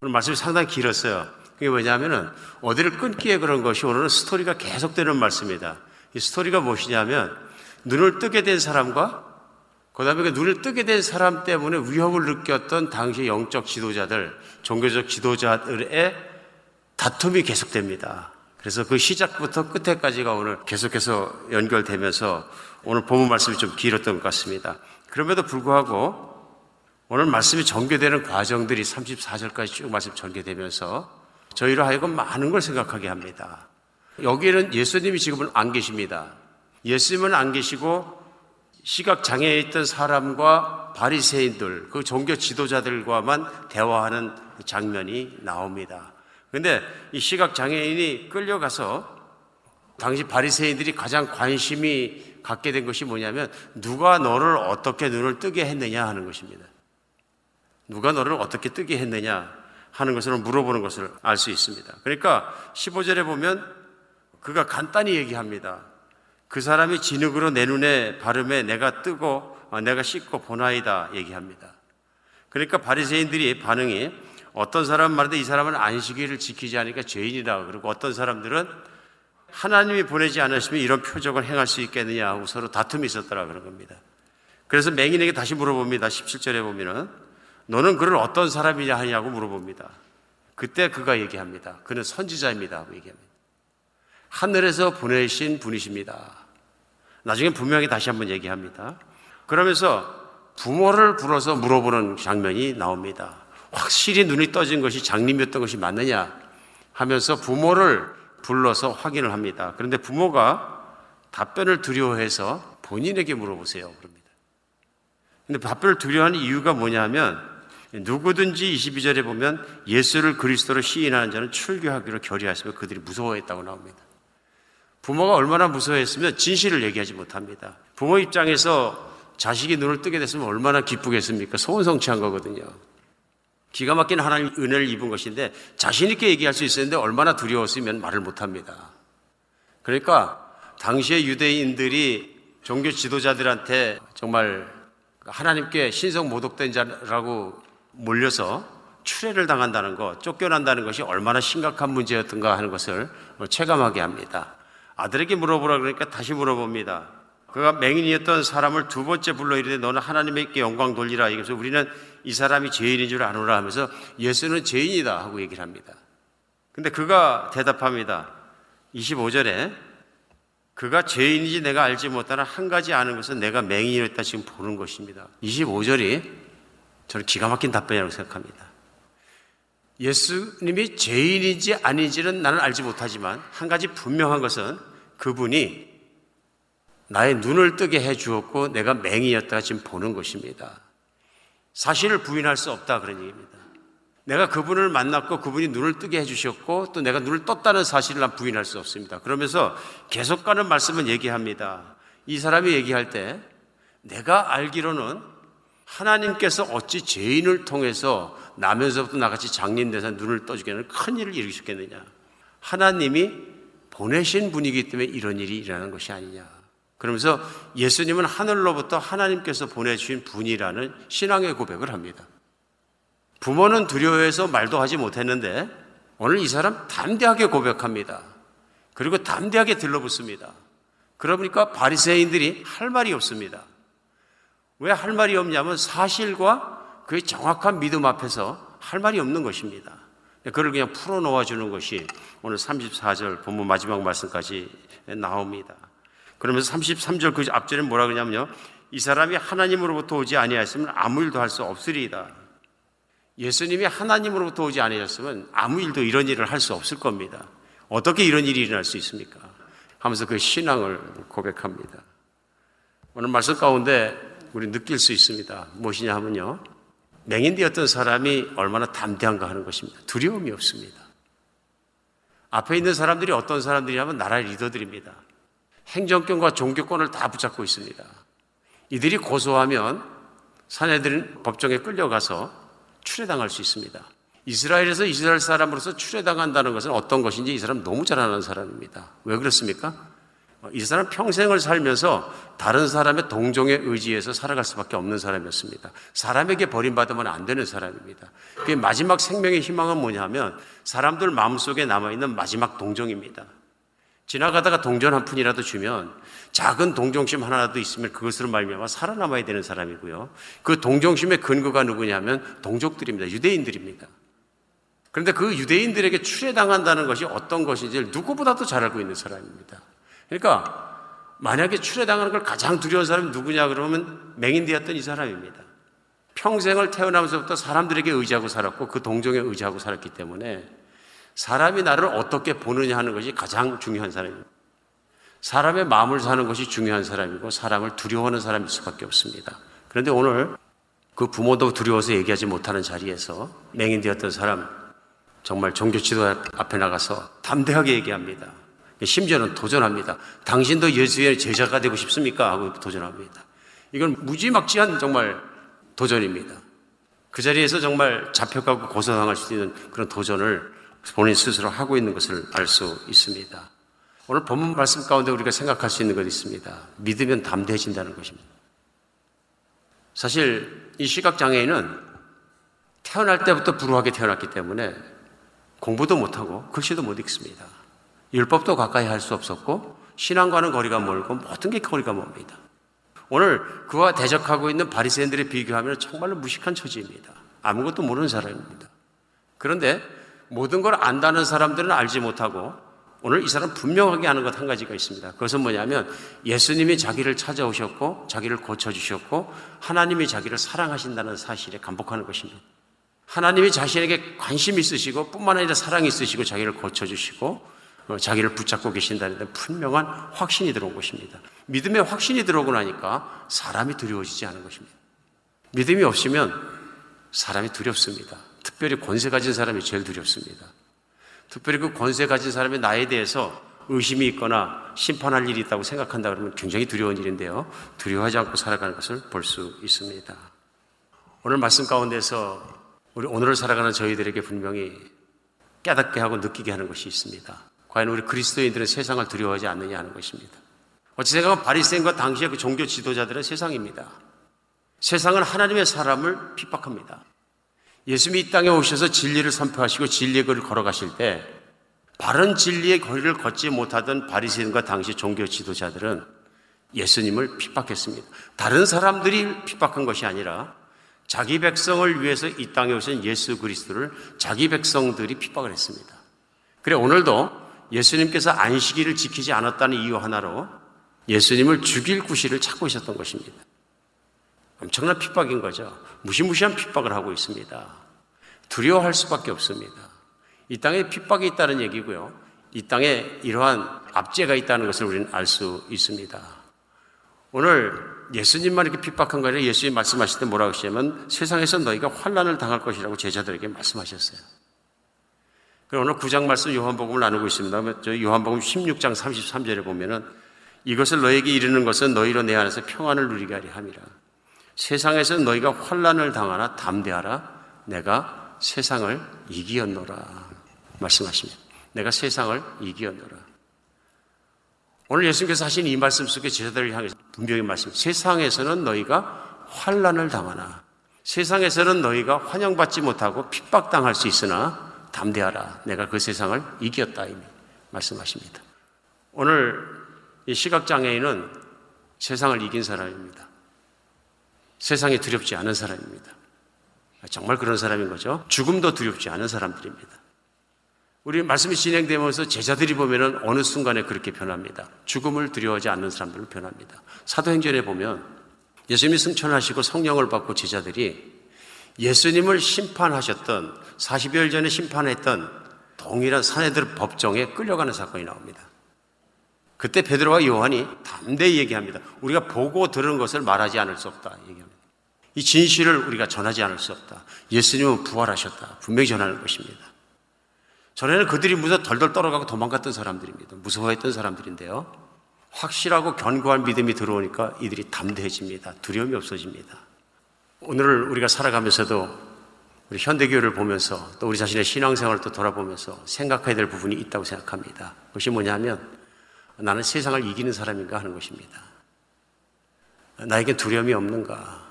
오늘 말씀이 상당히 길었어요. 그게 왜냐하면 어디를 끊기에 그런 것이 오늘은 스토리가 계속되는 말씀입니다. 이 스토리가 무엇이냐면 눈을 뜨게 된 사람과 그 다음에 그 눈을 뜨게 된 사람 때문에 위협을 느꼈던 당시 영적 지도자들, 종교적 지도자들의 다툼이 계속됩니다. 그래서 그 시작부터 끝에까지가 오늘 계속해서 연결되면서 오늘 본문 말씀이 좀 길었던 것 같습니다. 그럼에도 불구하고 오늘 말씀이 전개되는 과정들이 34절까지 쭉 말씀 전개되면서 저희로 하여금 많은 걸 생각하게 합니다. 여기에는 예수님이 지금은 안 계십니다. 예수님은 안 계시고 시각 장애에 있던 사람과 바리새인들, 그 종교 지도자들과만 대화하는 장면이 나옵니다. 근데 이 시각 장애인이 끌려가서 당시 바리새인들이 가장 관심이 갖게 된 것이 뭐냐면 누가 너를 어떻게 눈을 뜨게 했느냐 하는 것입니다. 누가 너를 어떻게 뜨게 했느냐 하는 것을 물어보는 것을 알 수 있습니다. 그러니까 15절에 보면 그가 간단히 얘기합니다. 그 사람이 진흙으로 내 눈에 바르매 내가 뜨고 어, 내가 씻고 보나이다 얘기합니다. 그러니까 바리새인들이 반응이 어떤 사람은 말하되 이 사람은 안식일을 지키지 않으니까 죄인이다. 그리고 어떤 사람들은 하나님이 보내지 않으시면 이런 표적을 행할 수 있겠느냐 하고 서로 다툼이 있었더라 그런 겁니다. 그래서 맹인에게 다시 물어봅니다. 17절에 보면은 너는 그를 어떤 사람이냐 하냐고 물어봅니다. 그때 그가 얘기합니다. 그는 선지자입니다. 하고 얘기합니다. 하늘에서 보내신 분이십니다. 나중에 분명히 다시 한번 얘기합니다. 그러면서 부모를 불러서 물어보는 장면이 나옵니다. 확실히 눈이 떠진 것이 장님이었던 것이 맞느냐 하면서 부모를 불러서 확인을 합니다. 그런데 부모가 답변을 두려워해서 본인에게 물어보세요. 그럽니다. 근데 답변을 두려워하는 이유가 뭐냐면 누구든지 22절에 보면 예수를 그리스도로 시인하는 자는 출교하기로 결의하시며 그들이 무서워했다고 나옵니다. 부모가 얼마나 무서워했으면 진실을 얘기하지 못합니다. 부모 입장에서 자식이 눈을 뜨게 됐으면 얼마나 기쁘겠습니까? 소원성취한 거거든요. 기가 막힌 하나님 은혜를 입은 것인데 자신있게 얘기할 수 있었는데 얼마나 두려웠으면 말을 못합니다. 그러니까 당시의 유대인들이 종교 지도자들한테 정말 하나님께 신성 모독된 자라고 몰려서 추례를 당한다는 것, 쫓겨난다는 것이 얼마나 심각한 문제였던가 하는 것을 체감하게 합니다. 아들에게 물어보라 그러니까 다시 물어봅니다. 그가 맹인이었던 사람을 두 번째 불러 이르되 너는 하나님께 영광 돌리라. 이래서 우리는 이 사람이 죄인인 줄 아노라 하면서 예수는 죄인이다 하고 얘기를 합니다. 근데 그가 대답합니다. 25절에 그가 죄인인지 내가 알지 못하나 한 가지 아는 것은 내가 맹인이었다 지금 보는 것입니다. 25절이 저는 기가 막힌 답변이라고 생각합니다. 예수님이 죄인인지 아닌지는 나는 알지 못하지만 한 가지 분명한 것은 그분이 나의 눈을 뜨게 해 주었고 내가 맹이었다가 지금 보는 것입니다. 사실을 부인할 수 없다 그런 얘기입니다. 내가 그분을 만났고 그분이 눈을 뜨게 해주셨고 또 내가 눈을 떴다는 사실을 난 부인할 수 없습니다. 그러면서 계속 가는 말씀은 얘기합니다. 이 사람이 얘기할 때 내가 알기로는 하나님께서 어찌 죄인을 통해서 나면서부터 나같이 장님돼서 눈을 떠주게는 큰 일을 일으키셨겠느냐. 하나님이 보내신 분이기 때문에 이런 일이 일어나는 것이 아니냐. 그러면서 예수님은 하늘로부터 하나님께서 보내주신 분이라는 신앙의 고백을 합니다. 부모는 두려워해서 말도 하지 못했는데 오늘 이 사람 담대하게 고백합니다. 그리고 담대하게 들러붙습니다. 그러니까 바리새인들이 할 말이 없습니다. 왜 할 말이 없냐면 사실과 그의 정확한 믿음 앞에서 할 말이 없는 것입니다. 그를 그냥 풀어 놓아 주는 것이 오늘 34절 본문 마지막 말씀까지 나옵니다. 그러면서 33절 그 앞절에 뭐라 그러냐면요. 이 사람이 하나님으로부터 오지 아니하였으면 아무 일도 할 수 없으리이다. 예수님이 하나님으로부터 오지 아니하였으면 아무 일도 이런 일을 할 수 없을 겁니다. 어떻게 이런 일이 일어날 수 있습니까? 하면서 그 신앙을 고백합니다. 오늘 말씀 가운데 우리 느낄 수 있습니다. 무엇이냐 하면요. 맹인되었던 사람이 얼마나 담대한가 하는 것입니다. 두려움이 없습니다. 앞에 있는 사람들이 어떤 사람들이냐면 나라의 리더들입니다. 행정권과 종교권을 다 붙잡고 있습니다. 이들이 고소하면 사내들은 법정에 끌려가서 출애당할 수 있습니다. 이스라엘에서 이스라엘 사람으로서 출애당한다는 것은 어떤 것인지 이 사람 너무 잘 아는 사람입니다. 왜 그렇습니까? 이 사람 평생을 살면서 다른 사람의 동종에 의지해서 살아갈 수밖에 없는 사람이었습니다. 사람에게 버림받으면 안 되는 사람입니다. 그 마지막 생명의 희망은 뭐냐면 사람들 마음속에 남아있는 마지막 동정입니다. 지나가다가 동전 한 푼이라도 주면 작은 동정심 하나라도 있으면 그것으로 말미암아 살아남아야 되는 사람이고요. 그 동정심의 근거가 누구냐면 동족들입니다. 유대인들입니다. 그런데 그 유대인들에게 출애당한다는 것이 어떤 것인지 누구보다도 잘 알고 있는 사람입니다. 그러니까 만약에 출애당하는 걸 가장 두려운 사람이 누구냐 그러면 맹인되었던 이 사람입니다. 평생을 태어나면서부터 사람들에게 의지하고 살았고 그 동정에 의지하고 살았기 때문에 사람이 나를 어떻게 보느냐 하는 것이 가장 중요한 사람입니다. 사람의 마음을 사는 것이 중요한 사람이고 사람을 두려워하는 사람일 수밖에 없습니다. 그런데 오늘 그 부모도 두려워서 얘기하지 못하는 자리에서 맹인되었던 사람 정말 종교 지도 앞에 나가서 담대하게 얘기합니다. 심지어는 도전합니다. 당신도 예수의 제자가 되고 싶습니까? 하고 도전합니다. 이건 무지막지한 정말 도전입니다. 그 자리에서 정말 잡혀가고 고소당할 수 있는 그런 도전을 본인 스스로 하고 있는 것을 알 수 있습니다. 오늘 본문 말씀 가운데 우리가 생각할 수 있는 것이 있습니다. 믿으면 담대해진다는 것입니다. 사실 이 시각장애인은 태어날 때부터 불우하게 태어났기 때문에 공부도 못하고 글씨도 못 읽습니다. 율법도 가까이 할 수 없었고 신앙과는 거리가 멀고 모든 게 거리가 멉니다. 오늘 그와 대적하고 있는 바리새인들에 비교하면 정말로 무식한 처지입니다. 아무것도 모르는 사람입니다. 그런데 모든 걸 안다는 사람들은 알지 못하고 오늘 이 사람 분명하게 하는 것 한 가지가 있습니다. 그것은 뭐냐면 예수님이 자기를 찾아오셨고 자기를 고쳐주셨고 하나님이 자기를 사랑하신다는 사실에 감복하는 것입니다. 하나님이 자신에게 관심 있으시고 뿐만 아니라 사랑이 있으시고 자기를 고쳐주시고 어, 자기를 붙잡고 계신다는 데 분명한 확신이 들어온 것입니다. 믿음의 확신이 들어오고 나니까 사람이 두려워지지 않은 것입니다. 믿음이 없으면 사람이 두렵습니다. 특별히 권세 가진 사람이 제일 두렵습니다. 특별히 그 권세 가진 사람이 나에 대해서 의심이 있거나 심판할 일이 있다고 생각한다 그러면 굉장히 두려운 일인데요. 두려워하지 않고 살아가는 것을 볼 수 있습니다. 오늘 말씀 가운데서 우리 오늘을 살아가는 저희들에게 분명히 깨닫게 하고 느끼게 하는 것이 있습니다. 과연 우리 그리스도인들은 세상을 두려워하지 않느냐 하는 것입니다. 어찌 생각하면 바리새인과 당시의 그 종교 지도자들은 세상입니다. 세상은 하나님의 사람을 핍박합니다. 예수님이 이 땅에 오셔서 진리를 선포하시고 진리의 거리를 걸어가실 때 바른 진리의 거리를 걷지 못하던 바리새인과 당시 종교 지도자들은 예수님을 핍박했습니다. 다른 사람들이 핍박한 것이 아니라 자기 백성을 위해서 이 땅에 오신 예수 그리스도를 자기 백성들이 핍박을 했습니다. 그래 오늘도 예수님께서 안식일을 지키지 않았다는 이유 하나로 예수님을 죽일 구실을 찾고 있었던 것입니다. 엄청난 핍박인 거죠. 무시무시한 핍박을 하고 있습니다. 두려워할 수밖에 없습니다. 이 땅에 핍박이 있다는 얘기고요. 이 땅에 이러한 압제가 있다는 것을 우리는 알 수 있습니다. 오늘 예수님만 이렇게 핍박한 거 아니라 예수님 말씀하실 때 뭐라고 하시냐면 세상에서 너희가 환란을 당할 것이라고 제자들에게 말씀하셨어요. 그럼 오늘 9장 말씀 요한복음을 나누고 있습니다. 저 요한복음 16장 33절에 보면은 이것을 너에게 이르는 것은 너희로 내 안에서 평안을 누리게 하리 함이라. 세상에서 너희가 환란을 당하나 담대하라. 내가 세상을 이기었노라. 말씀하십니다. 내가 세상을 이기었노라. 오늘 예수님께서 하신 이 말씀 속에 제자들을 향해서 분명히 말씀. 세상에서는 너희가 환란을 당하나 세상에서는 너희가 환영받지 못하고 핍박당할 수 있으나 담대하라. 내가 그 세상을 이겼다 말씀하십니다. 오늘 이 시각장애인은 세상을 이긴 사람입니다. 세상이 두렵지 않은 사람입니다. 정말 그런 사람인 거죠. 죽음도 두렵지 않은 사람들입니다. 우리 말씀이 진행되면서 제자들이 보면은 어느 순간에 그렇게 변합니다. 죽음을 두려워하지 않는 사람들로 변합니다. 사도행전에 보면 예수님이 승천하시고 성령을 받고 제자들이 예수님을 심판하셨던 40여일 전에 심판했던 동일한 사내들 법정에 끌려가는 사건이 나옵니다. 그때 베드로와 요한이 담대히 얘기합니다. 우리가 보고 들은 것을 말하지 않을 수 없다. 얘기합니다. 이 진실을 우리가 전하지 않을 수 없다. 예수님은 부활하셨다. 분명히 전하는 것입니다. 전에는 그들이 무서 덜덜 떨어가고 도망갔던 사람들입니다. 무서워했던 사람들인데요. 확실하고 견고한 믿음이 들어오니까 이들이 담대해집니다. 두려움이 없어집니다. 오늘 우리가 살아가면서도 우리 현대교회를 보면서 또 우리 자신의 신앙생활을 또 돌아보면서 생각해야 될 부분이 있다고 생각합니다. 그것이 뭐냐면 나는 세상을 이기는 사람인가 하는 것입니다. 나에게 두려움이 없는가?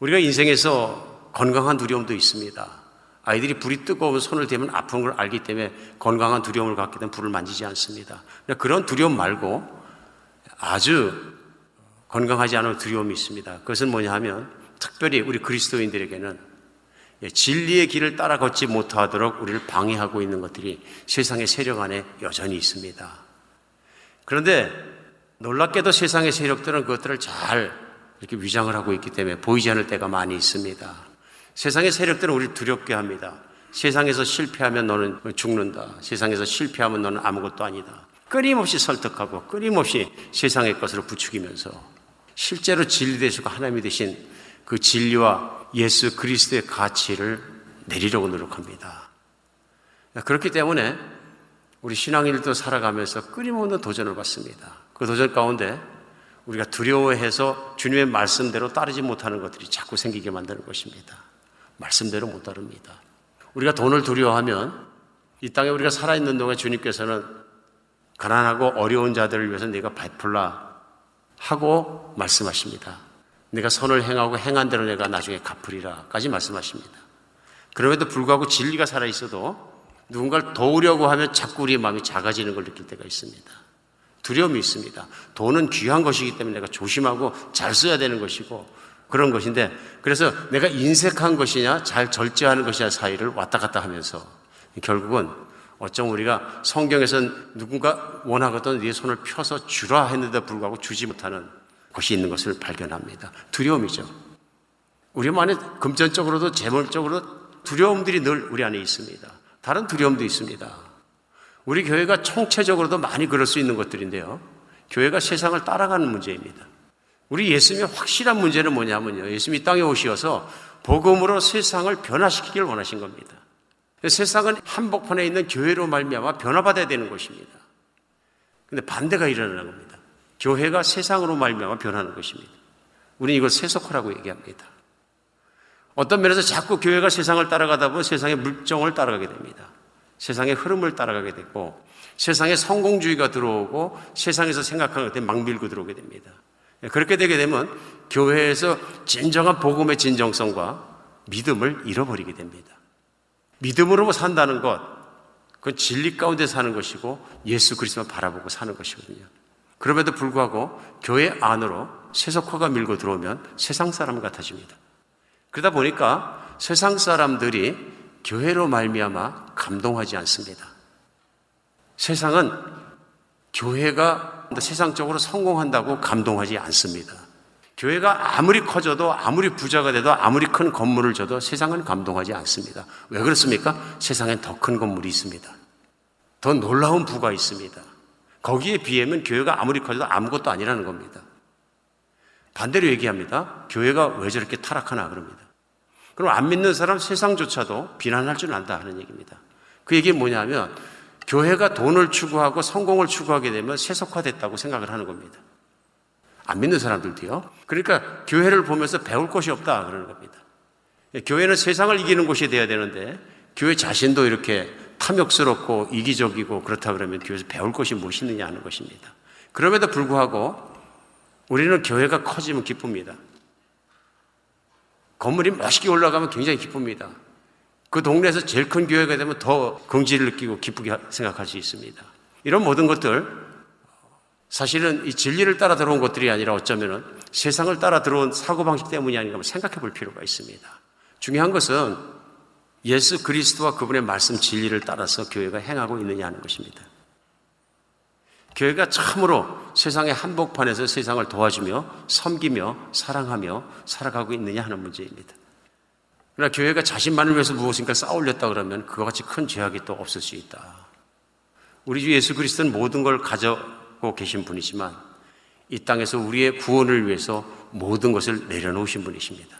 우리가 인생에서 건강한 두려움도 있습니다. 아이들이 불이 뜨거운 손을 대면 아픈 걸 알기 때문에 건강한 두려움을 갖게 되면 불을 만지지 않습니다. 그런 두려움 말고 아주 건강하지 않은 두려움이 있습니다. 그것은 뭐냐 하면 특별히 우리 그리스도인들에게는 진리의 길을 따라 걷지 못하도록 우리를 방해하고 있는 것들이 세상의 세력 안에 여전히 있습니다. 그런데 놀랍게도 세상의 세력들은 그것들을 잘 이렇게 위장을 하고 있기 때문에 보이지 않을 때가 많이 있습니다. 세상의 세력들은 우리를 두렵게 합니다. 세상에서 실패하면 너는 죽는다. 세상에서 실패하면 너는 아무것도 아니다. 끊임없이 설득하고 끊임없이 세상의 것으로 부추기면서 실제로 진리 되시고 하나님이 되신 그 진리와 예수 그리스도의 가치를 내리려고 노력합니다. 그렇기 때문에 우리 신앙일도 살아가면서 끊임없는 도전을 받습니다. 그 도전 가운데 우리가 두려워해서 주님의 말씀대로 따르지 못하는 것들이 자꾸 생기게 만드는 것입니다. 말씀대로 못 다릅니다. 우리가 돈을 두려워하면 이 땅에 우리가 살아있는 동안 주님께서는 가난하고 어려운 자들을 위해서 내가 베풀라 하고 말씀하십니다. 내가 선을 행하고 행한 대로 내가 나중에 갚으리라까지 말씀하십니다. 그럼에도 불구하고 진리가 살아 있어도 누군가를 도우려고 하면 자꾸 우리의 마음이 작아지는 걸 느낄 때가 있습니다. 두려움이 있습니다. 돈은 귀한 것이기 때문에 내가 조심하고 잘 써야 되는 것이고 그런 것인데 그래서 내가 인색한 것이냐 잘 절제하는 것이냐 사이를 왔다 갔다 하면서 결국은 어쩜 우리가 성경에선 누군가 원하거든 네 손을 펴서 주라 했는데 불구하고 주지 못하는 것이 있는 것을 발견합니다. 두려움이죠. 우리 안에 금전적으로도 재물적으로도 두려움들이 늘 우리 안에 있습니다. 다른 두려움도 있습니다. 우리 교회가 총체적으로도 많이 그럴 수 있는 것들인데요. 교회가 세상을 따라가는 문제입니다. 우리 예수님의 확실한 문제는 뭐냐면요. 예수님이 땅에 오시어서 복음으로 세상을 변화시키길 원하신 겁니다. 세상은 한복판에 있는 교회로 말미암아 변화받아야 되는 것입니다. 근데 반대가 일어나는 겁니다. 교회가 세상으로 말미암아 변하는 것입니다. 우리는 이걸 세속화라고 얘기합니다. 어떤 면에서 자꾸 교회가 세상을 따라가다 보면 세상의 물정을 따라가게 됩니다. 세상의 흐름을 따라가게 되고 세상에 성공주의가 들어오고 세상에서 생각하는 것에 막 밀고 들어오게 됩니다. 예, 그렇게 되게 되면 교회에서 진정한 복음의 진정성과 믿음을 잃어버리게 됩니다. 믿음으로 산다는 것, 그건 진리 가운데 사는 것이고 예수 그리스도만 바라보고 사는 것이거든요. 그럼에도 불구하고 교회 안으로 세속화가 밀고 들어오면 세상 사람 같아집니다. 그러다 보니까 세상 사람들이 교회로 말미암아 감동하지 않습니다. 세상은 교회가 세상적으로 성공한다고 감동하지 않습니다. 교회가 아무리 커져도 아무리 부자가 돼도 아무리 큰 건물을 줘도 세상은 감동하지 않습니다. 왜 그렇습니까? 세상엔 더 큰 건물이 있습니다. 더 놀라운 부가 있습니다. 거기에 비하면 교회가 아무리 커져도 아무것도 아니라는 겁니다. 반대로 얘기합니다. 교회가 왜 저렇게 타락하나 그럽니다. 그럼 안 믿는 사람 세상조차도 비난할 줄 안다 하는 얘기입니다. 그 얘기는 뭐냐면 교회가 돈을 추구하고 성공을 추구하게 되면 세속화됐다고 생각을 하는 겁니다. 안 믿는 사람들도요. 그러니까 교회를 보면서 배울 것이 없다 그러는 겁니다. 교회는 세상을 이기는 곳이 돼야 되는데 교회 자신도 이렇게 탐욕스럽고 이기적이고 그렇다 그러면 교회에서 배울 것이 무엇이느냐 하는 것입니다. 그럼에도 불구하고 우리는 교회가 커지면 기쁩니다. 건물이 멋있게 올라가면 굉장히 기쁩니다. 그 동네에서 제일 큰 교회가 되면 더 긍지를 느끼고 기쁘게 생각할 수 있습니다. 이런 모든 것들 사실은 이 진리를 따라 들어온 것들이 아니라 어쩌면은 세상을 따라 들어온 사고방식 때문이 아닌가 생각해 볼 필요가 있습니다. 중요한 것은 예수 그리스도와 그분의 말씀 진리를 따라서 교회가 행하고 있느냐 하는 것입니다. 교회가 참으로 세상의 한복판에서 세상을 도와주며 섬기며 사랑하며 살아가고 있느냐 하는 문제입니다. 그러나 교회가 자신만을 위해서 무엇인가 쌓아올렸다 그러면 그와 같이 큰 죄악이 또 없을 수 있다. 우리 주 예수 그리스도는 모든 걸 가져고 계신 분이지만 이 땅에서 우리의 구원을 위해서 모든 것을 내려놓으신 분이십니다.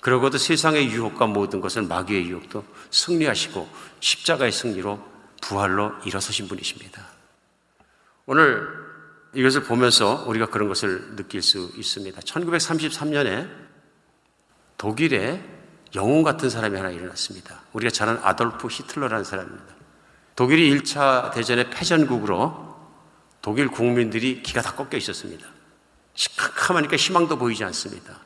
그러고도 세상의 유혹과 모든 것을 마귀의 유혹도 승리하시고 십자가의 승리로 부활로 일어서신 분이십니다. 오늘 이것을 보면서 우리가 그런 것을 느낄 수 있습니다. 1933년에 독일에 영웅 같은 사람이 하나 일어났습니다. 우리가 잘 아는 아돌프 히틀러라는 사람입니다. 독일이 1차 대전의 패전국으로 독일 국민들이 기가 다 꺾여 있었습니다. 시캄캄하니까 희망도 보이지 않습니다.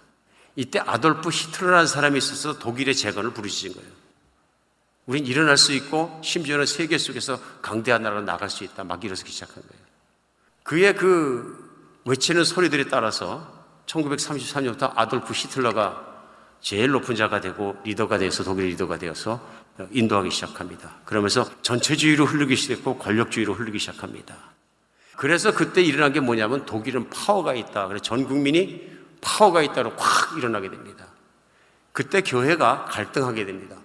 이때 아돌프 히틀러라는 사람이 있어서 독일의 재건을 부르짖은 거예요. 우린 일어날 수 있고 심지어는 세계 속에서 강대한 나라로 나갈 수 있다. 막 일어서기 시작한 거예요. 그의 그 외치는 소리들에 따라서 1933년부터 아돌프 히틀러가 제일 높은 자가 되고 리더가 되어서 독일 리더가 되어서 인도하기 시작합니다. 그러면서 전체주의로 흐르기 시작했고 권력주의로 흐르기 시작합니다. 그래서 그때 일어난 게 뭐냐면 독일은 파워가 있다. 그래서 전 국민이 파워가 있다로 확 일어나게 됩니다. 그때 교회가 갈등하게 됩니다.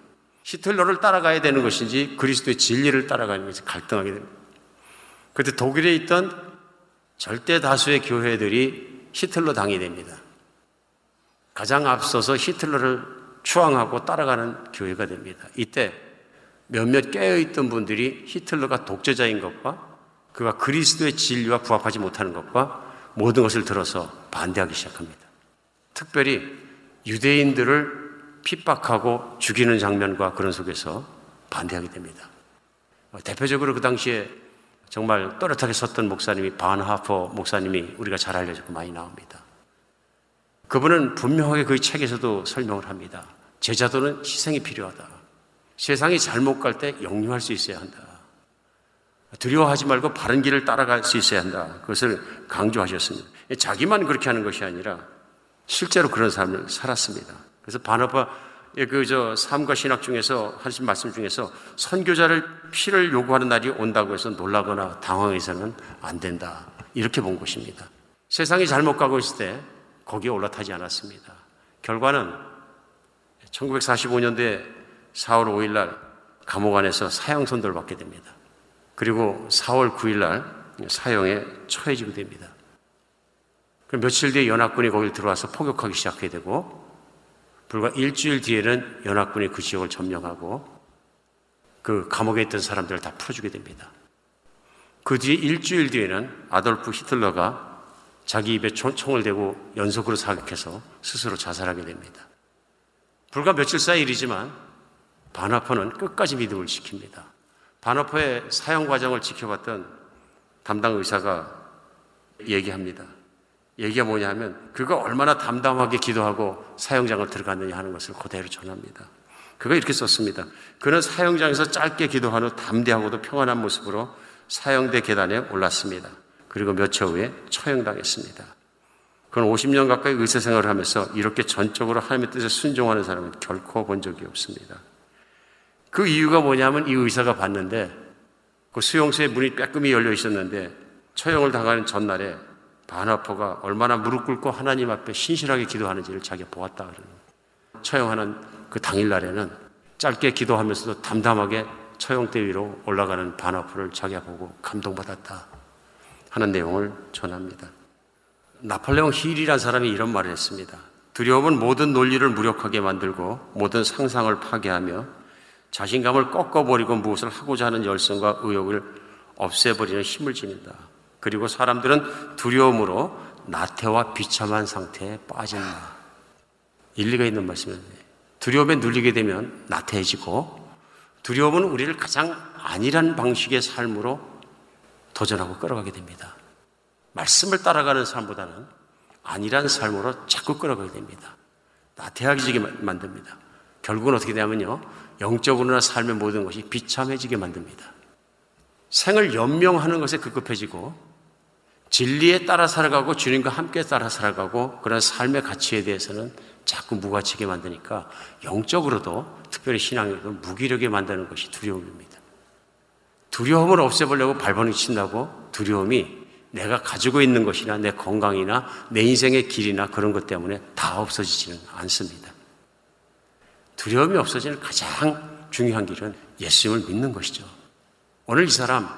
히틀러를 따라가야 되는 것인지 그리스도의 진리를 따라가는 것이 갈등하게 됩니다. 그때 독일에 있던 절대 다수의 교회들이 히틀러 당이 됩니다. 가장 앞서서 히틀러를 추앙하고 따라가는 교회가 됩니다. 이때 몇몇 깨어있던 분들이 히틀러가 독재자인 것과 그가 그리스도의 진리와 부합하지 못하는 것과 모든 것을 들어서 반대하기 시작합니다. 특별히 유대인들을 핍박하고 죽이는 장면과 그런 속에서 반대하게 됩니다. 대표적으로 그 당시에 정말 또렷하게 섰던 목사님이 반 하퍼 목사님이 우리가 잘 알려졌고 많이 나옵니다. 그분은 분명하게 그 책에서도 설명을 합니다. 제자도는 희생이 필요하다. 세상이 잘못 갈 때 영유할 수 있어야 한다. 두려워하지 말고 바른 길을 따라갈 수 있어야 한다. 그것을 강조하셨습니다. 자기만 그렇게 하는 것이 아니라 실제로 그런 삶을 살았습니다. 그래서 바나바 예, 그저 삶과 신학 중에서 하신 말씀 중에서 선교자를 피를 요구하는 날이 온다고 해서 놀라거나 당황해서는 안 된다. 이렇게 본 것입니다. 세상이 잘못 가고 있을 때 거기에 올라타지 않았습니다. 결과는 1945년도에 4월 5일 날 감옥 안에서 사형 선도를 받게 됩니다. 그리고 4월 9일 날 사형에 처해지게 됩니다. 며칠 뒤에 연합군이 거길 들어와서 포격하기 시작하게 되고 불과 일주일 뒤에는 연합군이 그 지역을 점령하고 그 감옥에 있던 사람들을 다 풀어주게 됩니다. 그 뒤에 일주일 뒤에는 아돌프 히틀러가 자기 입에 총을 대고 연속으로 사격해서 스스로 자살하게 됩니다. 불과 며칠 사이 일이지만 바나퍼는 끝까지 믿음을 지킵니다. 바나퍼의 사형 과정을 지켜봤던 담당 의사가 얘기합니다. 얘기가 뭐냐 하면 그가 얼마나 담담하게 기도하고 사형장을 들어갔느냐 하는 것을 그대로 전합니다. 그가 이렇게 썼습니다. 그는 사형장에서 짧게 기도한 후 담대하고도 평안한 모습으로 사형대 계단에 올랐습니다. 그리고 몇 초 후에 처형당했습니다. 그는 50년 가까이 의사 생활을 하면서 이렇게 전적으로 하나님의 뜻에 순종하는 사람은 결코 본 적이 없습니다. 그 이유가 뭐냐면 이 의사가 봤는데 그 수용소에 문이 빼끔히 열려 있었는데 처형을 당하는 전날에 바나포가 얼마나 무릎 꿇고 하나님 앞에 신실하게 기도하는지를 자기가 보았다 그러는 처형하는 그 당일날에는 짧게 기도하면서도 담담하게 처형 대 위로 올라가는 바나포를 자기가 보고 감동받았다 하는 내용을 전합니다. 나폴레옹 힐이라는 사람이 이런 말을 했습니다. 두려움은 모든 논리를 무력하게 만들고 모든 상상을 파괴하며 자신감을 꺾어버리고 무엇을 하고자 하는 열성과 의욕을 없애버리는 힘을 지닌다. 그리고 사람들은 두려움으로 나태와 비참한 상태에 빠진다. 일리가 있는 말씀이에요. 두려움에 눌리게 되면 나태해지고 두려움은 우리를 가장 안일한 방식의 삶으로 도전하고 끌어가게 됩니다. 말씀을 따라가는 삶보다는 안일한 삶으로 자꾸 끌어가게 됩니다. 나태해지게 만듭니다. 결국은 어떻게 되냐면요. 영적으로나 삶의 모든 것이 비참해지게 만듭니다. 생을 연명하는 것에 급급해지고 진리에 따라 살아가고 주님과 함께 따라 살아가고 그런 삶의 가치에 대해서는 자꾸 무가치게 만드니까 영적으로도 특별히 신앙에도 무기력에 만드는 것이 두려움입니다. 두려움을 없애보려고 발버둥 친다고 두려움이 내가 가지고 있는 것이나 내 건강이나 내 인생의 길이나 그런 것 때문에 다 없어지지는 않습니다. 두려움이 없어지는 가장 중요한 길은 예수님을 믿는 것이죠. 오늘 이 사람,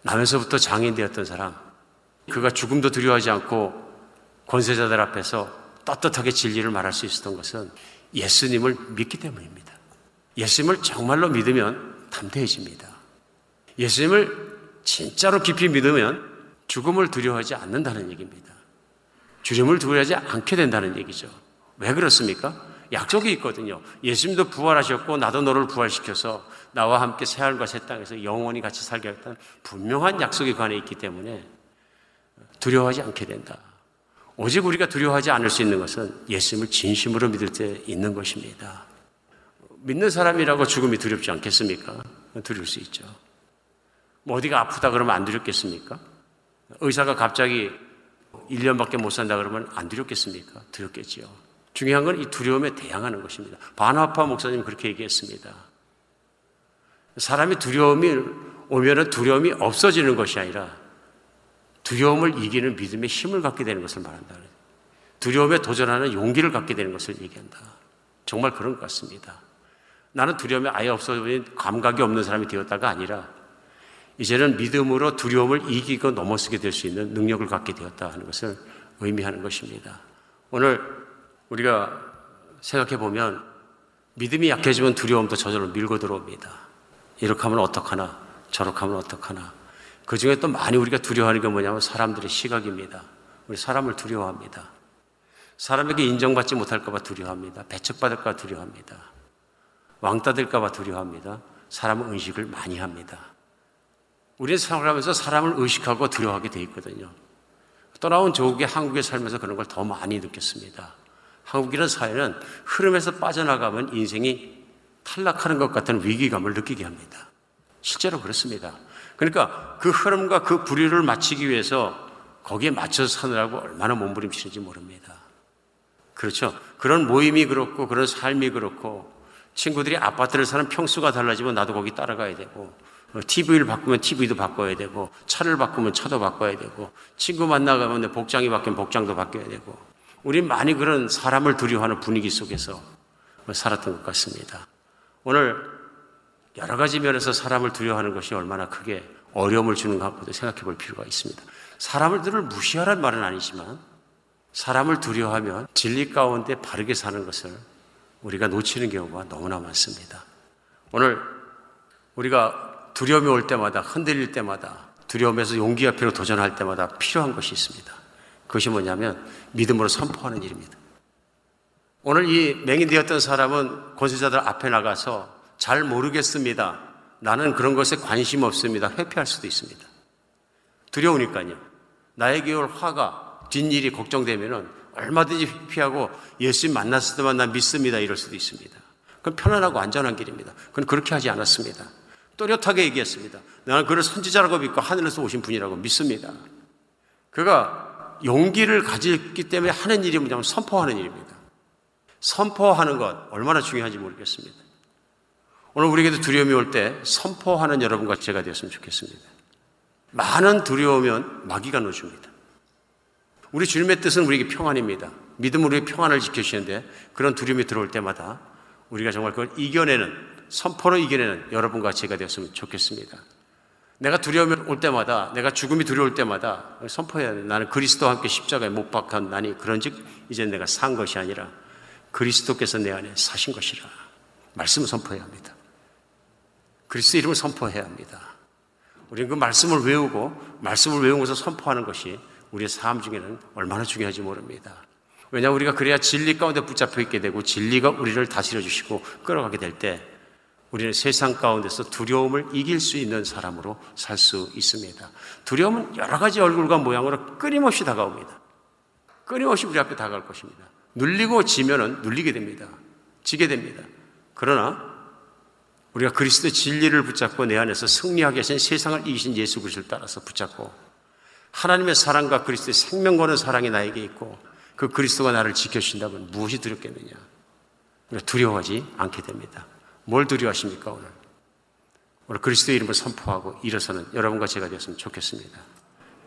나면서부터 장인 되었던 사람, 그가 죽음도 두려워하지 않고 권세자들 앞에서 떳떳하게 진리를 말할 수 있었던 것은 예수님을 믿기 때문입니다. 예수님을 정말로 믿으면 담대해집니다. 예수님을 진짜로 깊이 믿으면 죽음을 두려워하지 않는다는 얘기입니다. 주님을 두려워하지 않게 된다는 얘기죠. 왜 그렇습니까? 약속이 있거든요. 예수님도 부활하셨고 나도 너를 부활시켜서 나와 함께 새하늘과 새 땅에서 영원히 같이 살게 하겠다는 분명한 약속이 관해 있기 때문에 두려워하지 않게 된다. 오직 우리가 두려워하지 않을 수 있는 것은 예수님을 진심으로 믿을 때 있는 것입니다. 믿는 사람이라고 죽음이 두렵지 않겠습니까? 두려울 수 있죠. 뭐 어디가 아프다 그러면 안 두렵겠습니까? 의사가 갑자기 1년밖에 못 산다 그러면 안 두렵겠습니까? 두렵겠지요. 중요한 건 이 두려움에 대항하는 것입니다. 바나파 목사님 그렇게 얘기했습니다. 사람이 두려움이 오면은 두려움이 없어지는 것이 아니라 두려움을 이기는 믿음의 힘을 갖게 되는 것을 말한다. 두려움에 도전하는 용기를 갖게 되는 것을 얘기한다. 정말 그런 것 같습니다. 나는 두려움이 아예 없어진 감각이 없는 사람이 되었다가 아니라 이제는 믿음으로 두려움을 이기고 넘어서게 될 수 있는 능력을 갖게 되었다 하는 것을 의미하는 것입니다. 오늘 우리가 생각해 보면 믿음이 약해지면 두려움도 저절로 밀고 들어옵니다. 이렇게 하면 어떡하나, 저렇게 하면 어떡하나. 그 중에 또 많이 우리가 두려워하는 게 뭐냐면 사람들의 시각입니다. 우리 사람을 두려워합니다. 사람에게 인정받지 못할까봐 두려워합니다. 배척받을까 두려워합니다. 왕따 될까봐 두려워합니다. 사람은 의식을 많이 합니다. 우리는 생활 하면서 사람을 의식하고 두려워하게 돼 있거든요. 떠나온 조국의 한국에 살면서 그런 걸 더 많이 느꼈습니다. 한국이라는 사회는 흐름에서 빠져나가면 인생이 탈락하는 것 같은 위기감을 느끼게 합니다. 실제로 그렇습니다. 그러니까 그 흐름과 그 부류를 맞추기 위해서 거기에 맞춰서 사느라고 얼마나 몸부림치는지 모릅니다. 그렇죠. 그런 모임이 그렇고 그런 삶이 그렇고 친구들이 아파트를 사는 평수가 달라지면 나도 거기 따라가야 되고 TV를 어, 바꾸면 TV도 바꿔야 되고, 차를 바꾸면 차도 바꿔야 되고, 친구 만나가면 복장이 바뀌면 복장도 바뀌어야 되고, 우리 많이 그런 사람을 두려워하는 분위기 속에서 살았던 것 같습니다. 오늘 여러 가지 면에서 사람을 두려워하는 것이 얼마나 크게 어려움을 주는가 한번 생각해 볼 필요가 있습니다. 사람들을 무시하라는 말은 아니지만, 사람을 두려워하면 진리 가운데 바르게 사는 것을 우리가 놓치는 경우가 너무나 많습니다. 오늘 우리가 두려움이 올 때마다 흔들릴 때마다 두려움에서 용기 앞으로 도전할 때마다 필요한 것이 있습니다. 그것이 뭐냐면 믿음으로 선포하는 일입니다. 오늘 이 맹인되었던 사람은 권세자들 앞에 나가서 잘 모르겠습니다. 나는 그런 것에 관심 없습니다. 회피할 수도 있습니다. 두려우니까요. 나에게 올 화가 뒷일이 걱정되면 얼마든지 피하고 예수님 만났을 때만 난 믿습니다. 이럴 수도 있습니다. 그건 편안하고 안전한 길입니다. 그건 그렇게 하지 않았습니다. 또렷하게 얘기했습니다. 나는 그를 선지자라고 믿고 하늘에서 오신 분이라고 믿습니다. 그가 용기를 가졌기 때문에 하는 일이 뭐냐면 선포하는 일입니다. 선포하는 것 얼마나 중요한지 모르겠습니다. 오늘 우리에게도 두려움이 올 때 선포하는 여러분과 제가 되었으면 좋겠습니다. 많은 두려우면 마귀가 놓줍니다. 우리 주님의 뜻은 우리에게 평안입니다. 믿음으로 평안을 지켜주시는데 그런 두려움이 들어올 때마다 우리가 정말 그걸 이겨내는 선포로 이겨내는 여러분과 제가 되었으면 좋겠습니다. 내가 두려움이 올 때마다, 내가 죽음이 두려울 때마다 선포해야 돼. 나는 그리스도와 함께 십자가에 못 박한 나니 그런즉 이제 내가 산 것이 아니라 그리스도께서 내 안에 사신 것이라. 말씀을 선포해야 합니다. 그리스도 이름을 선포해야 합니다. 우리는 그 말씀을 외우고 말씀을 외우면서 선포하는 것이 우리의 삶 중에는 얼마나 중요한지 모릅니다. 왜냐 우리가 그래야 진리 가운데 붙잡혀 있게 되고 진리가 우리를 다스려 주시고 끌어가게 될 때 우리는 세상 가운데서 두려움을 이길 수 있는 사람으로 살 수 있습니다. 두려움은 여러 가지 얼굴과 모양으로 끊임없이 다가옵니다. 끊임없이 우리 앞에 다가갈 것입니다. 눌리고 지면은 눌리게 됩니다. 지게 됩니다. 그러나 우리가 그리스도의 진리를 붙잡고 내 안에서 승리하게 하신 세상을 이기신 예수 그리스도를 따라서 붙잡고 하나님의 사랑과 그리스도의 생명 거는 사랑이 나에게 있고 그 그리스도가 나를 지켜주신다면 무엇이 두렵겠느냐? 우리가 두려워하지 않게 됩니다. 뭘 두려워하십니까, 오늘? 오늘 그리스도의 이름을 선포하고 일어서는 여러분과 제가 되었으면 좋겠습니다.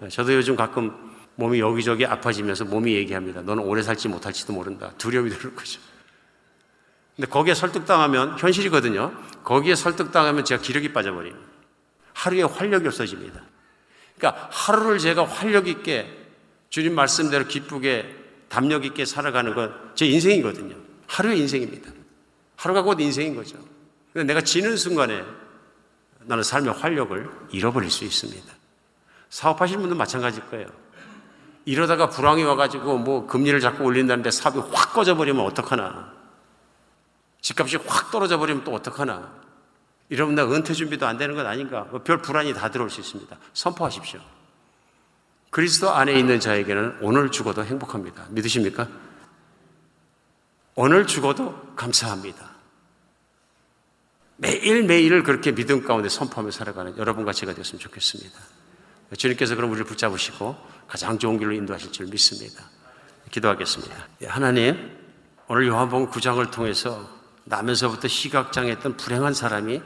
저도 요즘 가끔 몸이 여기저기 아파지면서 몸이 얘기합니다. 너는 오래 살지 못할지도 모른다. 두려움이 들을 거죠. 근데 거기에 설득당하면 현실이거든요. 거기에 설득당하면 제가 기력이 빠져버립니다. 하루에 활력이 없어집니다. 그러니까 하루를 제가 활력 있게 주님 말씀대로 기쁘게 담력 있게 살아가는 건 제 인생이거든요. 하루의 인생입니다. 하루가 곧 인생인 거죠. 근데 내가 지는 순간에 나는 삶의 활력을 잃어버릴 수 있습니다. 사업하시는 분도 마찬가지일 거예요. 이러다가 불황이 와가지고 뭐 금리를 자꾸 올린다는데 사업이 확 꺼져버리면 어떡하나. 집값이 확 떨어져 버리면 또 어떡하나. 이러면 나 은퇴 준비도 안 되는 건 아닌가. 뭐별 불안이 다 들어올 수 있습니다. 선포하십시오. 그리스도 안에 있는 자에게는 오늘 죽어도 행복합니다. 믿으십니까? 오늘 죽어도 감사합니다. 매일매일을 그렇게 믿음 가운데 선포하며 살아가는 여러분과 제가 되었으면 좋겠습니다. 주님께서 그럼 우리를 붙잡으시고 가장 좋은 길로 인도하실 줄 믿습니다. 기도하겠습니다. 예, 하나님, 오늘 요한복음 9장을 통해서 나면서부터 시각장애했던 불행한 사람이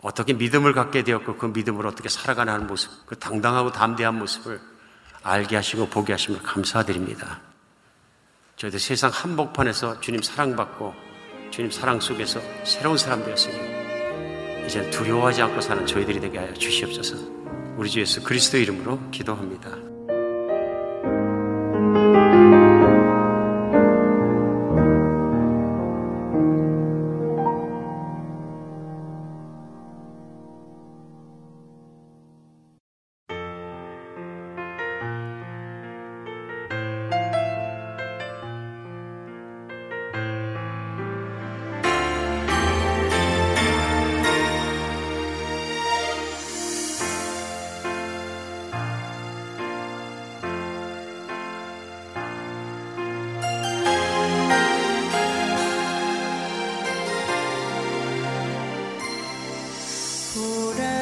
어떻게 믿음을 갖게 되었고 그 믿음을 어떻게 살아가는 는 모습, 그 당당하고 담대한 모습을 알게 하시고 보게 하심을 감사드립니다. 저희들 세상 한복판에서 주님 사랑받고 주님 사랑 속에서 새로운 사람 되었으니 이제 두려워하지 않고 사는 저희들이 되게 하여 주시옵소서. 우리 주 예수 그리스도 이름으로 기도합니다. Buddha.